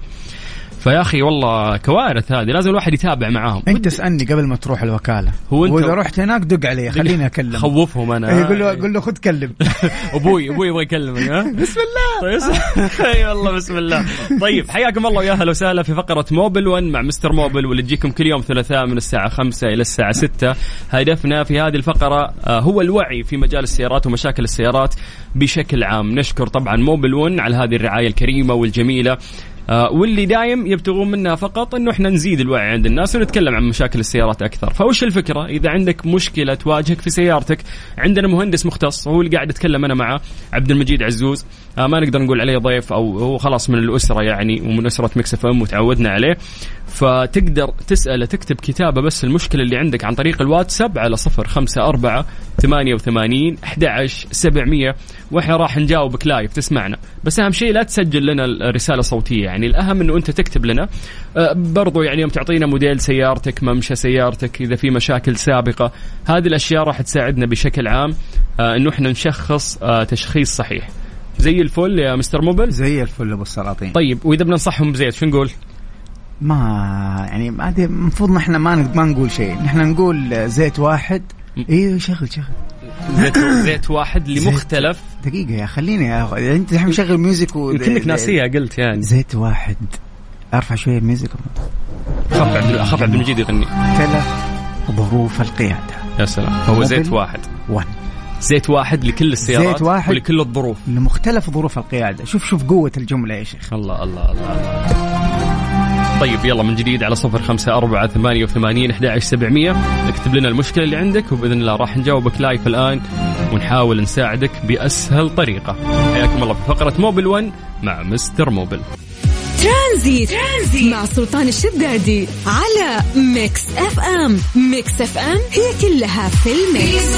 فيا أخي والله كوارث هذه لازم الواحد يتابع معاهم. أنت اسألني قبل ما تروح الوكالة. هو أنت- وإذا رحت هناك دق علي خليني اكلم خوفهم أنا. إيه، قول له قول له خذ كلم. <laughs> أبوي أبوي يبغى يكلمك ها؟ <laughs> بسم الله. <laughs> طيب. أي والله بسم الله. طيب حياكم الله ويا أهلا وسهلا في فقرة موبل 1 مع مستر موبل واللي تجيكم كل يوم ثلاثاء من الساعة 5 إلى الساعة 6 هدفنا في هذه الفقرة آه، هو الوعي في مجال السيارات ومشاكل السيارات بشكل عام. نشكر طبعا موبل 1 على هذه الرعاية الكريمة والجميلة. واللي دايم يبتغون منها فقط إنه إحنا نزيد الوعي عند الناس ونتكلم عن مشاكل السيارات أكثر، فوش الفكرة؟ إذا عندك مشكلة تواجهك في سيارتك، عندنا مهندس مختص وهو اللي قاعد اتكلم أنا معه عبد المجيد عزوز، آه ما نقدر نقول عليه ضيف أو هو خلاص من الأسرة يعني ومن أسرة ميكس إف إم وتعودنا عليه، فتقدر تسأله تكتب كتابة بس المشكلة اللي عندك عن طريق الواتساب على 054 88 11 700 وإحنا راح نجاوبك live تسمعنا. بس أهم شيء لا تسجل لنا الرسالة صوتيه يعني الأهم إنه أنت تكتب لنا. آه، برضو يعني يوم تعطينا موديل سيارتك ممشى سيارتك إذا في مشاكل سابقة هذه الأشياء راح تساعدنا بشكل عام آه، إنه إحنا نشخص آه، تشخيص صحيح. زي الفل يا مستر موبل؟ زي الفل أبو السلاطين. طيب وإذا بننصحهم بزيت شو نقول؟ ما يعني ما المفروض نحن ما ما نقول شيء. نحن نقول زيت واحد. أيوه شغل شغل. زيت, زيت واحد لمختلف. دقيقة يا خليني يا أخ- أنت الحين مشغل music و... يمكنك ناسيها قلت يعني. زيت واحد. أرفع شوية ال music. اخاف عبد اخاف عبد المجيد يغني. ثلاث ظروف القيادة. يا سلام. هو. زيت واحد. one زيت واحد لكل السيارات زيت واحد. ولكل الظروف. لمختلف ظروف القيادة. شوف شوف قوة الجملة يا شيخ. الله الله الله, الله. طيب يلا من جديد على صفر خمسة أربعة ثمانية وثمانين أحد سبعمية. اكتب لنا المشكلة اللي عندك وبإذن الله راح نجاوبك live الآن ونحاول نساعدك بأسهل طريقة. حياكم الله في فقرة موبل 1 مع مستر موبل ترانزيت. ترانزيت مع سلطان الشدادي على ميكس اف ام ميكس اف ام هي كلها في الميكس.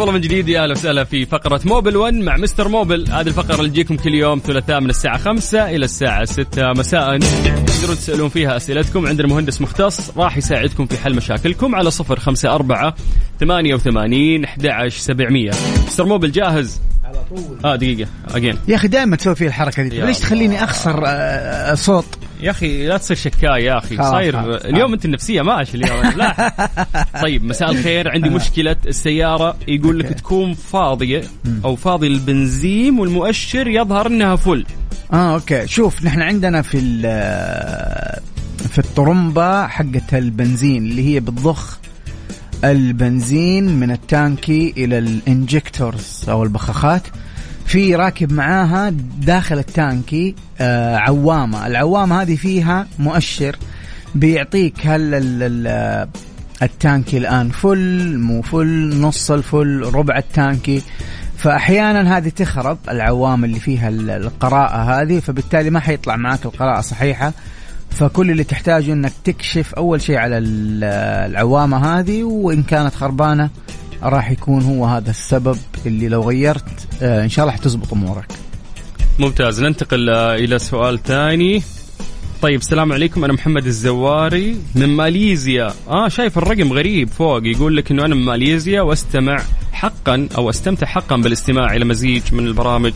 الله من جديد يا أهلا وسهلا في فقرة موبل 1 مع مستر موبل، هذه الفقرة اللي تجيكم كل يوم ثلاثاء من الساعة 5 إلى الساعة 6 مساء، تقدرون تسألون فيها أسئلتكم، عندنا مهندس مختص راح يساعدكم في حل مشاكلكم على 054 88 11 700. مستر موبل جاهز؟ على طول. آه دقيقة أجين. يا أخي دائما تسوي في الحركة دي. ليش تخليني أخسر آه، آه، صوت؟ يا أخي لا تصير شكاي يا أخي. صاير اليوم أنت النفسيه ماشي اليوم. لا. <laughs> طيب مساء الخير. عندي مشكلة السيارة. يقول لك تكون فاضية أو فاضي البنزين والمؤشر يظهر إنها full. آه أوكي. شوف نحن عندنا في في الطرمبة حقت البنزين اللي هي بتضخ البنزين من التانكي إلى ال injectors أو البخاخات. في راكب معاها داخل التانكي آه عوامة. العوامة هذه فيها مؤشر بيعطيك هل التانكي الآن full مو full نص ال full ربع التانكي. فأحيانا هذه تخرب العوامة اللي فيها القراءة هذه فبالتالي ما حيطلع معك القراءة صحيحة. فكل اللي تحتاجه إنك تكشف أول شيء على العوامة هذه وإن كانت خربانة راح يكون هو هذا السبب اللي لو غيرت آه، إن شاء الله حتزبط أمورك. ممتاز. ننتقل آه، إلى سؤال ثاني. طيب السلام عليكم. أنا محمد الزواري من ماليزيا. آه شايف الرقم غريب فوق. يقول لك إنه أنا من ماليزيا وأستمع حقا أو أستمتع حقا بالاستماع إلى مزيج من البرامج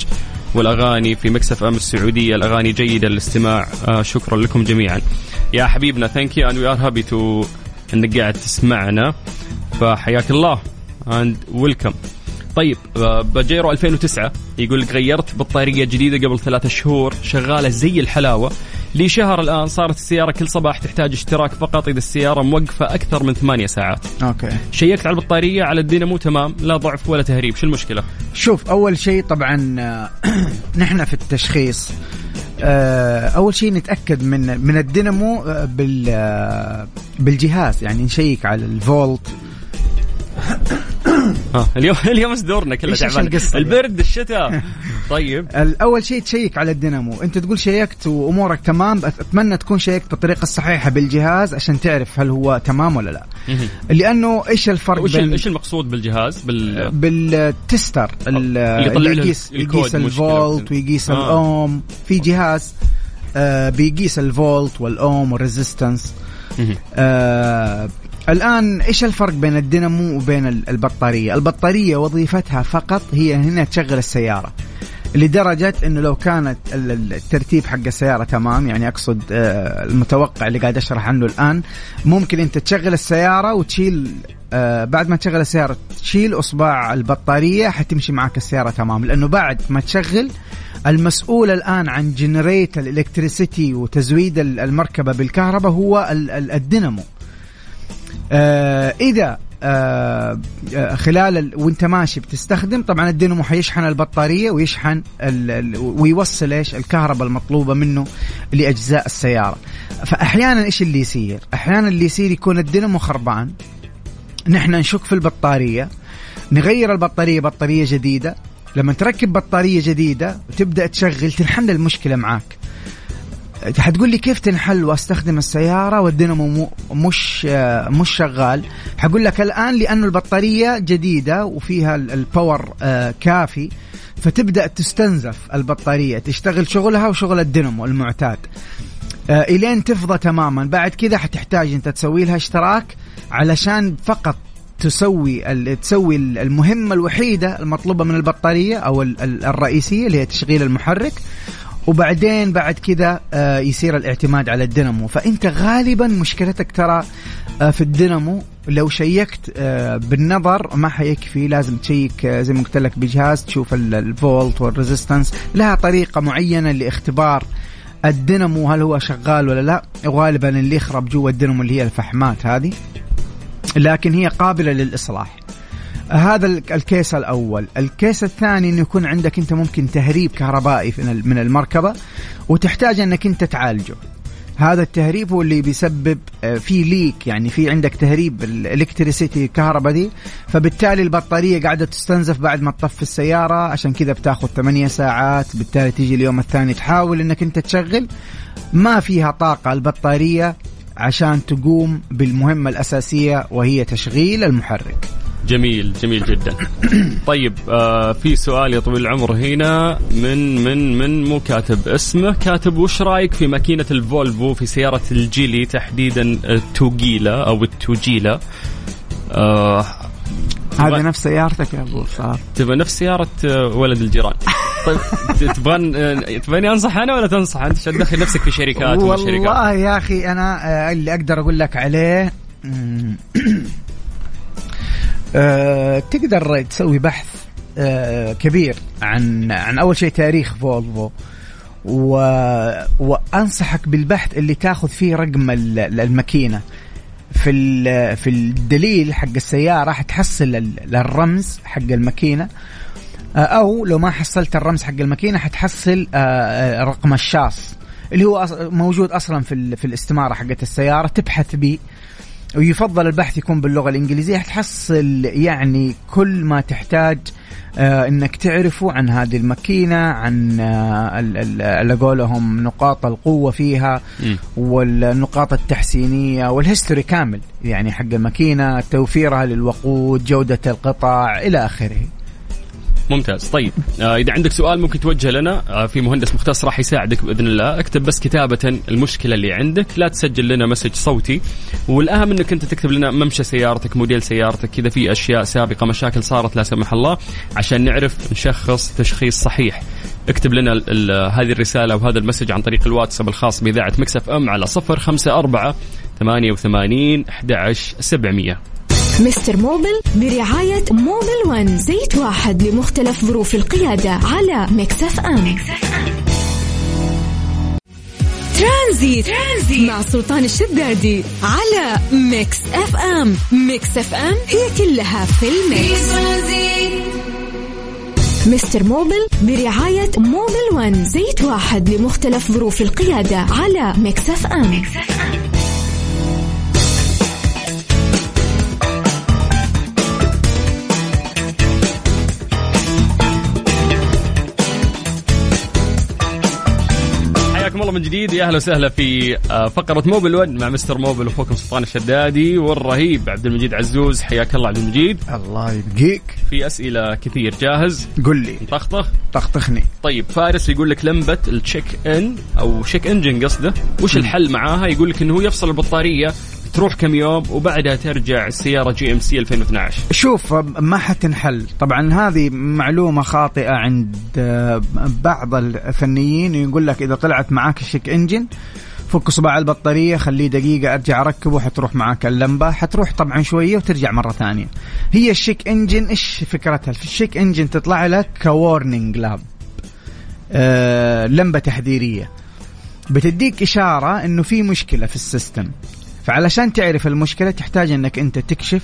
والأغاني في ميكس إف إم السعودية. الأغاني جيدة للاستماع. آه شكرا لكم جميعا. يا حبيبنا thank you and we are happy to إنك قاعد تسمعنا. فحياك الله. and welcome طيب آه، باجيرو 2009 يقول لك غيرت بطارية جديدة قبل ثلاثة شهور شغالة زي الحلاوة. لي شهر الآن صارت السيارة كل صباح تحتاج اشتراك فقط إذا السيارة موقفة أكثر من ثمانية ساعات. أوكي. شيكت على البطارية على الدينامو تمام لا ضعف ولا تهريب شو المشكلة؟ شوف أول شيء طبعا آه، <clears throat> نحن في التشخيص آه، أول شيء نتأكد من من الدينامو بال بالجهاز. يعني نشيك على الفولت اليوم <laughs> اليوم دورنا كله تعبان البرد الشتاء. طيب. <laughs> أول شيء تشيك على الدينامو. أنت تقول شيكت وأمورك تمام أتمنى تكون شيكت بالطريقة الصحيحة بالجهاز عشان تعرف هل هو تمام ولا لا. لأنه إيش الفرق إيش المقصود بالجهاز؟ بال بالتستر. اللي يطلع يقيس يقيس الفولت ويقيس آه. الأوم. في جهاز آه بيقيس الفولت والأوم وال resistance. آه الآن إيش الفرق بين الدينامو وبين البطارية؟ البطارية وظيفتها فقط هي هنا تشغل السيارة لدرجة إنه لو كانت الترتيب حق السيارة تمام يعني أقصد آه، المتوقع اللي قاعد أشرح عنه الآن ممكن أنت تشغل السيارة وتشيل آه، بعد ما تشغل السيارة تشيل إصبع البطارية حتمشي معك السيارة تمام. لأنه بعد ما تشغل المسؤول الآن عن جنريت الإلكتريسيتي وتزويد المركبة بالكهرباء هو الدينامو. آه إذا آه, آه، خلال ال... وأنت ماشي بتستخدم طبعا الدينامو حيشحن البطارية ويشحن ال... ال... ويوصل إيش؟ الكهرباء المطلوبة منه لأجزاء السيارة. فاحيانا إيش اللي يصير؟ أحيانا اللي يصير يكون الدينامو خربان. نحن نشك في البطارية. نغير البطارية بطارية جديدة. لما تركب بطارية جديدة وتبدا تشغل تنحل المشكلة معاك. حتقول لي كيف تنحل واستخدم السيارة والدينامو مش مش شغال؟ حقول لك الآن لأنه البطارية جديدة وفيها ال power آه، كافي فتبدأ تستنزف البطارية تشتغل شغلها وشغل الدينامو المعتاد. آه، إلين تفضى تماما. بعد كذا حتحتاج أنت تسوي لها اشتراك علشان فقط تسوي تسوي المهمة الوحيدة المطلوبة من البطارية أو الرئيسية اللي هي تشغيل المحرك. وبعدين بعد كذا آه، يصير الاعتماد على الدينامو. فأنت غالبا مشكلتك ترى آه، في الدينامو. لو شيكت آه، بالنظر ما حيكفي. لازم تشيك زي ما قلت لك بجهاز تشوف الفولت وال resistance. لها طريقة معينة لاختبار الدينامو هل هو شغال ولا لا. غالبا اللي يخرب جوا الدينامو اللي هي الفحمات هذه. لكن هي قابلة للإصلاح. هذا الكيس الأول. الكيس الثاني إنه يكون عندك أنت ممكن تهريب كهربائي من المركبة وتحتاج إنك أنت تعالجه. هذا التهريب هو اللي بيسبب آه، في ليك يعني في عندك تهريب الالكتريسيتي الكهرباء دي. فبالتالي البطارية قاعدة تستنزف بعد ما تطفي السيارة. عشان كذا بتاخذ 8 ساعات. بالتالي تيجي اليوم الثاني تحاول إنك أنت تشغل. ما فيها طاقة البطارية عشان تقوم بالمهمة الأساسية وهي تشغيل المحرك. جميل جميل جدا. <coughs> طيب آه في سؤال يا طويل العمر هنا من من من مو كاتب اسمه؟ كاتب وش رأيك في ماكينة الفولفو في سيارة الجيلي تحديدا التوجيلا أو التوجيلا؟ آه هذه نفس سيارتك يا أبو صار. تبغى نفس سيارة آه، ولد الجيران. طيب <laughs> تبغى آه، تبغاني أنصح أنا ولا تنصح أنت؟ عشان تدخل نفسك في شركات والله يا أخي أنا آه، اللي أقدر أقول لك عليه أه تقدر تسوي بحث أه كبير عن عن أول شيء تاريخ فولفو. و... وأنصحك بالبحث اللي تاخذ فيه رقم الماكينة. في في الدليل حق السيارة حتحصل الرمز حق الماكينة. آه، أو لو ما حصلت الرمز حق الماكينة حتحصل آه، رقم الشاص اللي هو موجود أصلا في في الاستمارة حقت السيارة. تبحث به ويفضل البحث يكون باللغة الإنجليزية. حتحصل يعني كل ما تحتاج آه إنك تعرفوا عن هذه الماكينة عن آه على قولهم نقاط القوة فيها والنقاط التحسينية والهيستوري كامل يعني حق الماكينة توفيرها للوقود جودة القطع إلى آخره. ممتاز. طيب آه إذا عندك سؤال ممكن توجه لنا. آه في مهندس مختص راح يساعدك بإذن الله. اكتب بس كتابة المشكلة اللي عندك. لا تسجل لنا message صوتي. والأهم إنك أنت تكتب لنا ممشى سيارتك موديل سيارتك. كذا في أشياء سابقة مشاكل صارت لا سمح الله عشان نعرف نشخص تشخيص صحيح. اكتب لنا هذه الرسالة وهذا ال message عن طريق الواتساب الخاص بإذاعة ميكس أف أم على 054 88 11 700 مستر موبل برعاية موبل ون زيت واحد لمختلف ظروف القيادة على ميكس أف أم, ترانزيت. ترانزيت مع سلطان الشدادي على ميكس أف أم ميكس أف أم هي كلها في الميكس مستر موبل برعاية موبل ون زيت واحد لمختلف ظروف القيادة على ميكس اف ام, ميكس أف أم. الله من جديد. يا أهلا وسهلا في آه، فقرة موبل ون مع مستر موبل وأخوكم سلطان الشدادي والرهيب عبد المجيد عزوز. حياك الله عبد المجيد. الله يبقيك. في أسئلة كثير. جاهز؟ قل لي. طخطخ؟ طخطخني. طيب فارس يقول لك لمبة ال check engine أو check engine قصده. وش الحل معاها؟ يقول لك إنه هو يفصل البطارية تروح كم يوم وبعدها ترجع السياره جي ام سي 2012 شوف ما حتنحل. طبعا هذه معلومة خاطئة عند آه، بعض الفنيين يقول لك إذا طلعت معاك ال check engine فك صباع البطارية خليه دقيقة أرجع أركبه حتروح معاك اللمبة. حتروح طبعا شوية وترجع مرة ثانية. هي ال check engine إيش فكرتها؟ ال check engine تطلع لك warning lamp آه لمبة تحذيرية. بتديك إشارة إنه في مشكلة في ال system. فعلشان تعرف المشكلة تحتاج إنك أنت تكشف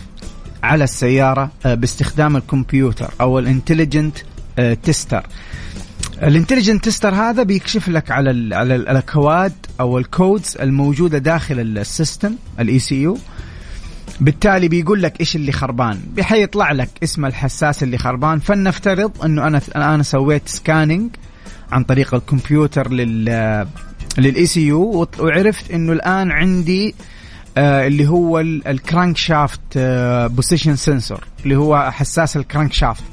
على السيارة آه، باستخدام الكمبيوتر أو ال intelligent tester ال intelligent tester هذا بيكشف لك على على الاكواد أو ال codes الموجودة داخل ال system ال ECU بالتالي بيقول لك إيش اللي خربان. بحيطلع لك اسم الحساس اللي خربان. فلنفترض إنه أنا أنا سويت scanning عن طريق الكمبيوتر لل لل ECU وعرفت إنه الآن عندي آه اللي هو ال crankshaft آه position sensor اللي هو حساس ال crankshaft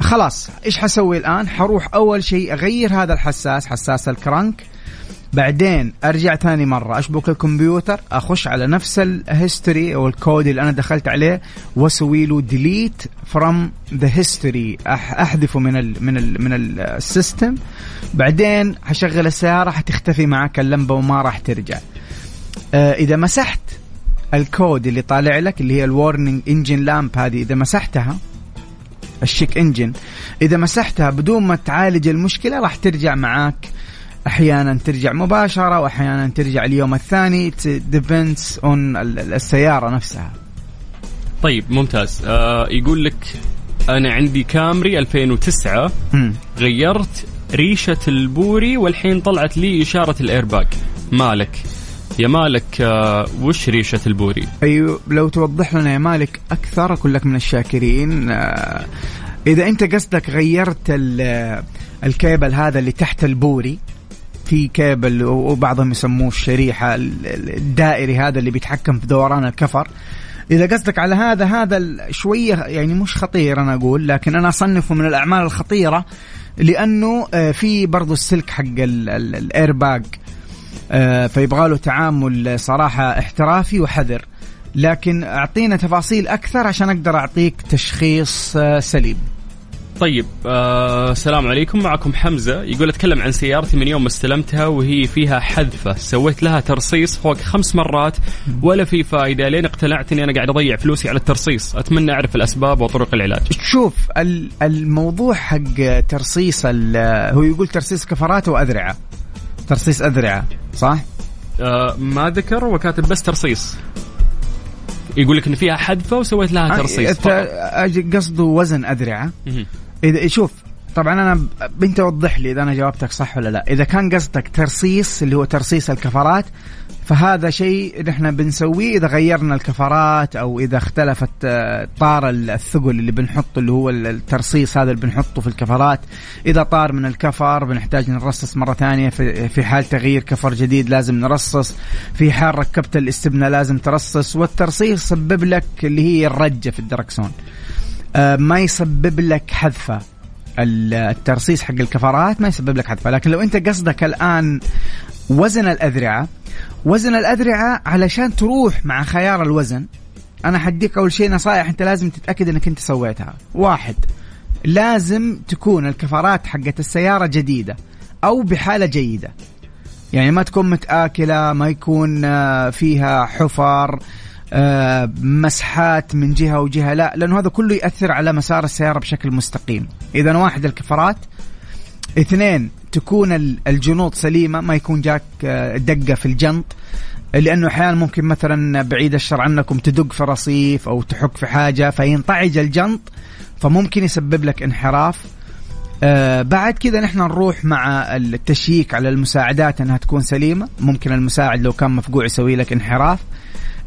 خلاص إيش حسوي الآن؟ حروح أول شيء أغير هذا الحساس حساس ال crank بعدين أرجع ثاني مرة أشبك الكمبيوتر أخش على نفس ال history أو الكود اللي أنا دخلت عليه وأسوي له delete from the history أحذفه من ال من ال من ال system بعدين حشغل السيارة حتختفي معك اللمبة وما راح ترجع. آه إذا مسحت الكود اللي طالع لك اللي هي ال warning engine lamp هذه إذا مسحتها ال check engine إذا مسحتها بدون ما تعالج المشكلة راح ترجع معاك. أحيانا ترجع مباشرة واحيانا ترجع اليوم الثاني. depends on السيارة نفسها. طيب ممتاز. آه يقول لك أنا عندي كامري 2009 م. غيرت ريشة البوري والحين طلعت لي إشارة الايرباك مالك؟ يا مالك آه وش ريشة البوري؟ أيوه لو توضح لنا يا مالك أكثر اكون لك من الشاكرين آه إذا أنت قصدك غيرت الكيبل هذا اللي تحت البوري في كيبل وبعضهم يسموه الشريحة الدائري هذا اللي بيتحكم في دوران الكفر. إذا قصدك على هذا هذا شوية يعني مش خطير أنا أقول لكن أنا أصنفه من الأعمال الخطيرة لأنه آه، في برضو السلك حق الايرباج آه، فيبغى له تعامل صراحة احترافي وحذر. لكن أعطينا تفاصيل أكثر عشان أقدر أعطيك تشخيص آه، سليم. طيب آه السلام عليكم. معكم حمزة. يقول أتكلم عن سيارتي من يوم ما استلمتها وهي فيها حذفة. سويت لها ترصيص فوق خمس مرات ولا في فائدة لين اقتنعت أني أنا قاعد أضيع فلوسي على الترصيص. أتمنى أعرف الأسباب وطرق العلاج. شوف الموضوع حق ترصيص هو يقول ترصيص كفرات وأذرعة. ترصيص أذرعة صح؟ آه ما ذكر وكاتب بس ترصيص. يقول لك إن فيها حذفة وسويت لها ترصيص. قصده وزن اذرعه إذا شوف طبعا أنا بنت اوضح لي إذا أنا جاوبتك صح ولا لا. إذا كان قصدك ترصيص اللي هو ترصيص الكفرات فهذا شيء نحن بنسويه إذا غيرنا الكفرات أو إذا اختلفت آه، طار الثقل اللي بنحطه اللي هو الترصيص هذا اللي بنحطه في الكفرات. إذا طار من الكفر بنحتاج نرصص مرة ثانية في حال تغيير كفر جديد لازم نرصص. في حال ركبت الاستبنه لازم ترصص. والترصيص يسبب لك اللي هي الرجة في الدركسون. آه، ما يسبب لك حذفة. الترصيص حق الكفرات ما يسبب لك حذفة. لكن لو أنت قصدك الآن وزن الأذرعة. وزن الأذرعة علشان تروح مع خيار الوزن أنا حديك أول شيء نصائح أنت لازم تتأكد أنك أنت سويتها. واحد لازم تكون الكفرات حقت السيارة جديدة أو بحالة جيدة. يعني ما تكون متآكلة ما يكون آه، فيها حفر آه، مسحات من جهة وجهة لا لأنه هذا كله يأثر على مسار السيارة بشكل مستقيم. إذا واحد الكفرات. اثنين تكون الجنوط سليمة ما يكون جاك آه، دقة في الجنط. لأنه أحيانا ممكن مثلا بعيد الشر عنكم تدق في رصيف أو تحك في حاجة فينطعج الجنط فممكن يسبب لك انحراف. آه بعد كذا نحن نروح مع التشييك على المساعدات إنها تكون سليمة. ممكن المساعد لو كان مفقوع يسوي لك انحراف.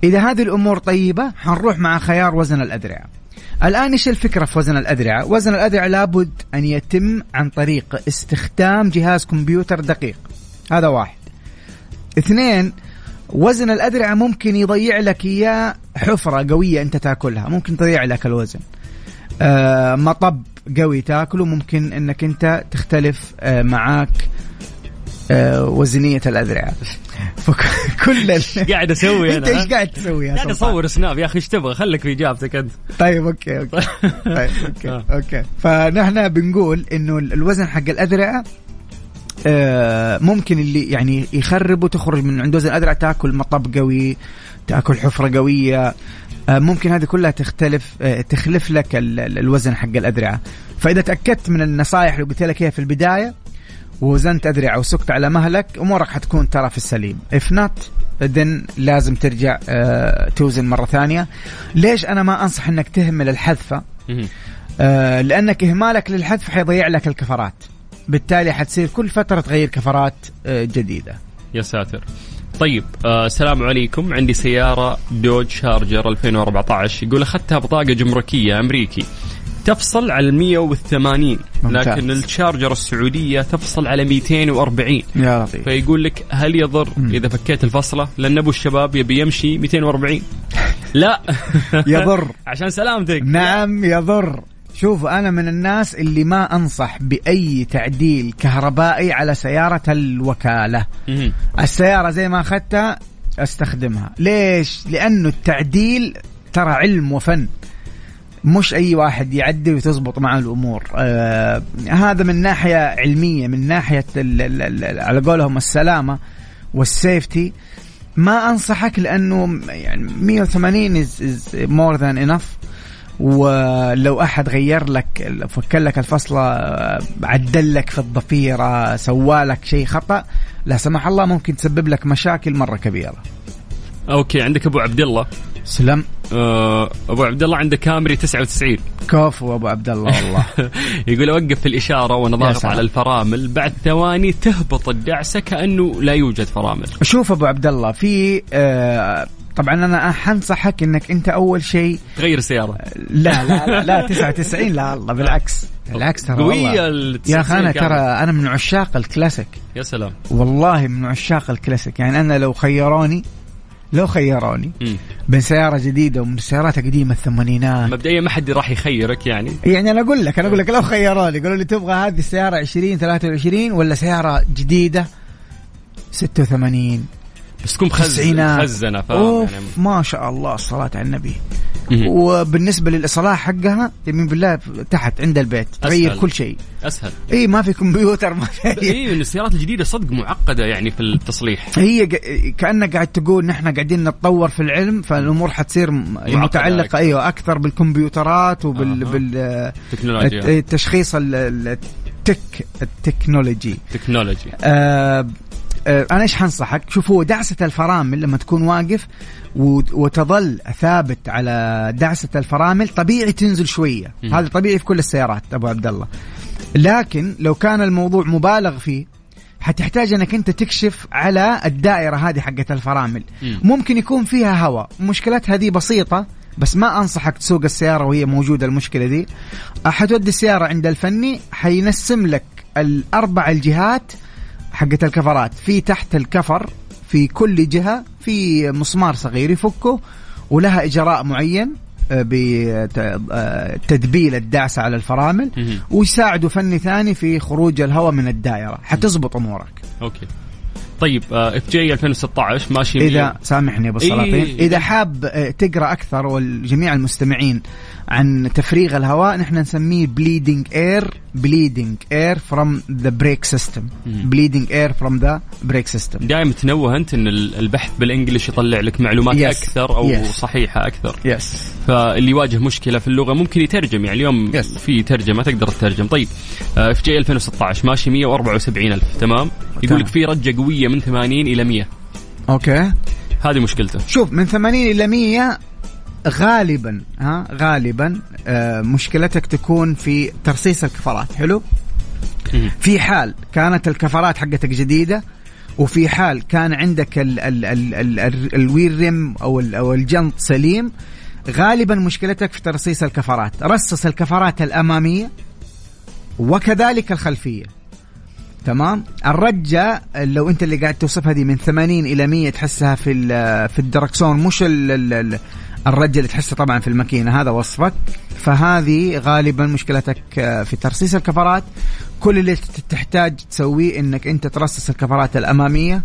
إذا هذه الأمور طيبة حنروح مع خيار وزن الاذرعه الآن إيش الفكرة في وزن الأذرعة؟ وزن الأذرعة لابد أن يتم عن طريق استخدام جهاز كمبيوتر دقيق. هذا واحد. اثنين وزن الأذرعة ممكن يضيع لك إياه حفرة قوية أنت تأكلها. ممكن تضيع لك الوزن. آه مطب قوي تأكله. ممكن إنك أنت تختلف آه معاك وزنية الاذرعه فكل <laughs> قاعد أسوي <laughs> أنا؟ انت إيش قاعد تسوي قاعد أصور Snap. يا أخي إيش تبغى؟ خليك في إجابتك أنت. طيب okay okay. <laughs> طيب okay آه. okay. فنحن بنقول إنه الوزن حق الاذرعه آه، ممكن اللي يعني يخرب وتخرج من عند وزن الاذرعه تأكل مطب قوي تأكل حفرة قوية. آه، ممكن هذه كلها تختلف تخلف لك الوزن حق الاذرعه فإذا تأكدت من النصائح اللي قلت لك إياها في البداية ووزنت أذرع وسكت على مهلك أمورك حتكون ترى في السليم. If not then لازم ترجع uh, توزن مرة ثانية. ليش أنا ما أنصح أنك تهمل الحذفة؟ uh, لأنك إهمالك للحذف حيضيع لك الكفرات. بالتالي حتصير كل فترة تغير كفرات uh, جديدة. يا ساتر. طيب آه السلام عليكم. عندي سيارة دوج شارجر 2014 يقول أخذتها بطاقة جمركية أمريكي. تفصل على 180 ممتاز. لكن الشارجر السعودية تفصل على 240 يا لطيف. فيقول لك هل يضر م. إذا فكيت الفصلة؟ لأن أبو الشباب يبي يمشي 240 <laughs> لا. يضر. <laughs> عشان سلامتك. نعم يضر. شوف أنا من الناس اللي ما أنصح بأي تعديل كهربائي على سيارة الوكالة. م. السيارة زي ما أخذتها أستخدمها. ليش؟ لأنه التعديل ترى علم وفن. مش أي واحد يعدي وتزبط معه الأمور. آه هذا من ناحية علمية من ناحية ال ال ال على قولهم السلامة وال safety. ما أنصحك لأنه يعني 180 is more than enough ولو أحد غير لك فك لك الفصله عدل لك في الضفيرة سوالك شيء خطأ لا سمح الله ممكن تسبب لك مشاكل مرة كبيرة. أوكي عندك أبو عبد الله. سلام. آه أبو عبد الله عنده كامري 99 كفو أبو عبد الله. والله <laughs> يقول أوقف في الإشارة وأنا ضاغط على الفرامل. بعد ثواني تهبط الدعسة كأنه لا يوجد فرامل. شوف أبو عبد الله في آه طبعا أنا حنصحك إنك أنت أول شيء تغير السياره لا لا لا, لا <laughs> 99 لا الله بالعكس بالعكس ترى قوية يا أخي أنا ترى أنا من عشاق الكلاسيك. يا سلام. والله من عشاق الكلاسيك. يعني أنا لو خيروني لو خيروني. بين سيارة جديدة ومن السيارات القديمة الثمانينات. مبدئيا ما حد راح يخيرك يعني. يعني أنا أقول لك أنا أقول لك لو خيروني قالوا لي تبغى هذه السيارة 20 23 ولا سيارة جديدة؟ 86 بس تكون مخزنه مخزنه فاهم؟ يعني ما شاء الله الصلاة على النبي. وبالنسبة للإصلاح حقها يمين بالله تحت عند البيت تغير كل شيء. أسهل. إي ما في كمبيوتر ما في أي. السيارات الجديدة صدق معقدة يعني في التصليح. هي كأنك قاعد تقول نحن قاعدين نتطور في العلم فالأمور حتصير متعلقة. أيوه أكثر بالكمبيوترات وبال آه. بال التشخيص ال tech ال technology. technology. آه آه، أنا إيش حنصحك؟ شوف هو دعسة الفرامل لما تكون واقف وتظل ثابت على دعسة الفرامل طبيعي تنزل شوية. هذا طبيعي في كل السيارات أبو عبد الله. لكن لو كان الموضوع مبالغ فيه حتحتاج أنك أنت تكشف على الدائرة هذه حقت الفرامل. ممكن يكون فيها هواء. مشكلتها هذه بسيطة بس ما أنصحك تسوق السيارة وهي موجودة المشكلة دي حتودي السيارة عند الفني حينسم لك الأربع الجهات حقت الكفرات. في تحت الكفر في كل جهة في مسمار صغير يفكه ولها إجراء معين آه، بتدبيل الدعسة على الفرامل ويساعدوا فني ثاني في خروج الهواء من الدائرة. حتزبط أمورك. okay. طيب FJ 2016 ماشي إذا سامحني أبو السلاطين إيه إذا حاب آه، تقرأ أكثر والجميع المستمعين عن تفريغ الهواء. نحن نسميه bleeding air bleeding air from the brake system bleeding air from the brake system دائما تنوه أنت إن البحث بال English يطلع لك معلومات yes. أكثر أو yes. صحيحة أكثر. yes yes. فاللي يواجه مشكلة في اللغة ممكن يترجم يعني اليوم yes. في ترجمة تقدر تترجم. طيب FJ 2016 ماشي 174 ألف تمام؟ يقول لك في رجة قوية من 80 إلى 100 okay. هذه مشكلته. شوف من 80 إلى 100 غالبا ها غالبا آه مشكلتك تكون في ترصيص الكفرات حلو؟ في حال كانت الكفرات حقتك جديدة وفي حال كان عندك ال ال ال ال ال ريم أو أو الجنط سليم غالبا مشكلتك في ترصيص الكفرات. رصص الكفرات الأمامية وكذلك الخلفية. تمام؟ الرجة لو أنت اللي قاعد توصفها دي من 80 إلى 100 تحسها في في الدركسون مش ال الرجة اللي تحسها طبعا في الماكينة هذا وصفك. فهذه غالبا مشكلتك آه، في ترصيص الكفرات. كل اللي تحتاج تسويه إنك أنت ترصص الكفرات الأمامية.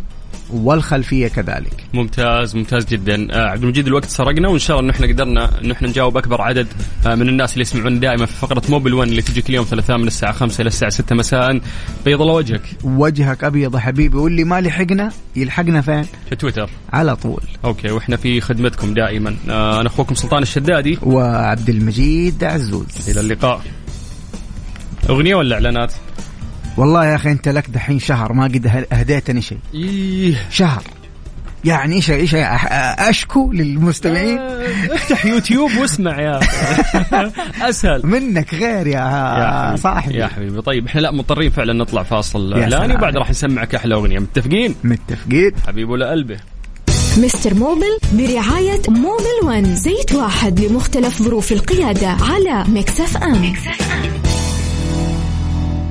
والخلفية كذلك. ممتاز ممتاز جدا آه عبد المجيد الوقت سرقنا وإن شاء الله ان إحنا قدرنا ان إحنا نجاوب أكبر عدد آه من الناس اللي يسمعون دائما في فقرة Mobil 1 اللي تجيك اليوم ثلاثاء من الساعة 5 إلى الساعة 6 مساء بيض الله وجهك. وجهك أبيض يا حبيبي واللي ما لحقنا يلحقنا فين؟ في تويتر. على طول. okay وإحنا في خدمتكم دائما آه أنا أخوكم سلطان الشدادي وعبد المجيد عزوز. إلى اللقاء. أغنية ولا إعلانات؟ والله يا أخي أنت لك دحين شهر ما قد أهديتني شيء. إيه. شهر. يعني إيش إيش أشكو للمستمعين؟ آه، افتح يوتيوب واسمع يا <laughs> أسهل. منك غير يا, يا صاحبي. يا حبيبي. طيب إحنا لا مضطرين فعلا نطلع فاصل اعلاني وبعد راح نسمعك أحلى أغنية. متفقين؟ متفقين. حبيب ولا قلبه Mister Mobil برعاية Mobil One زيت واحد لمختلف ظروف القيادة على Mix FM, Mix FM.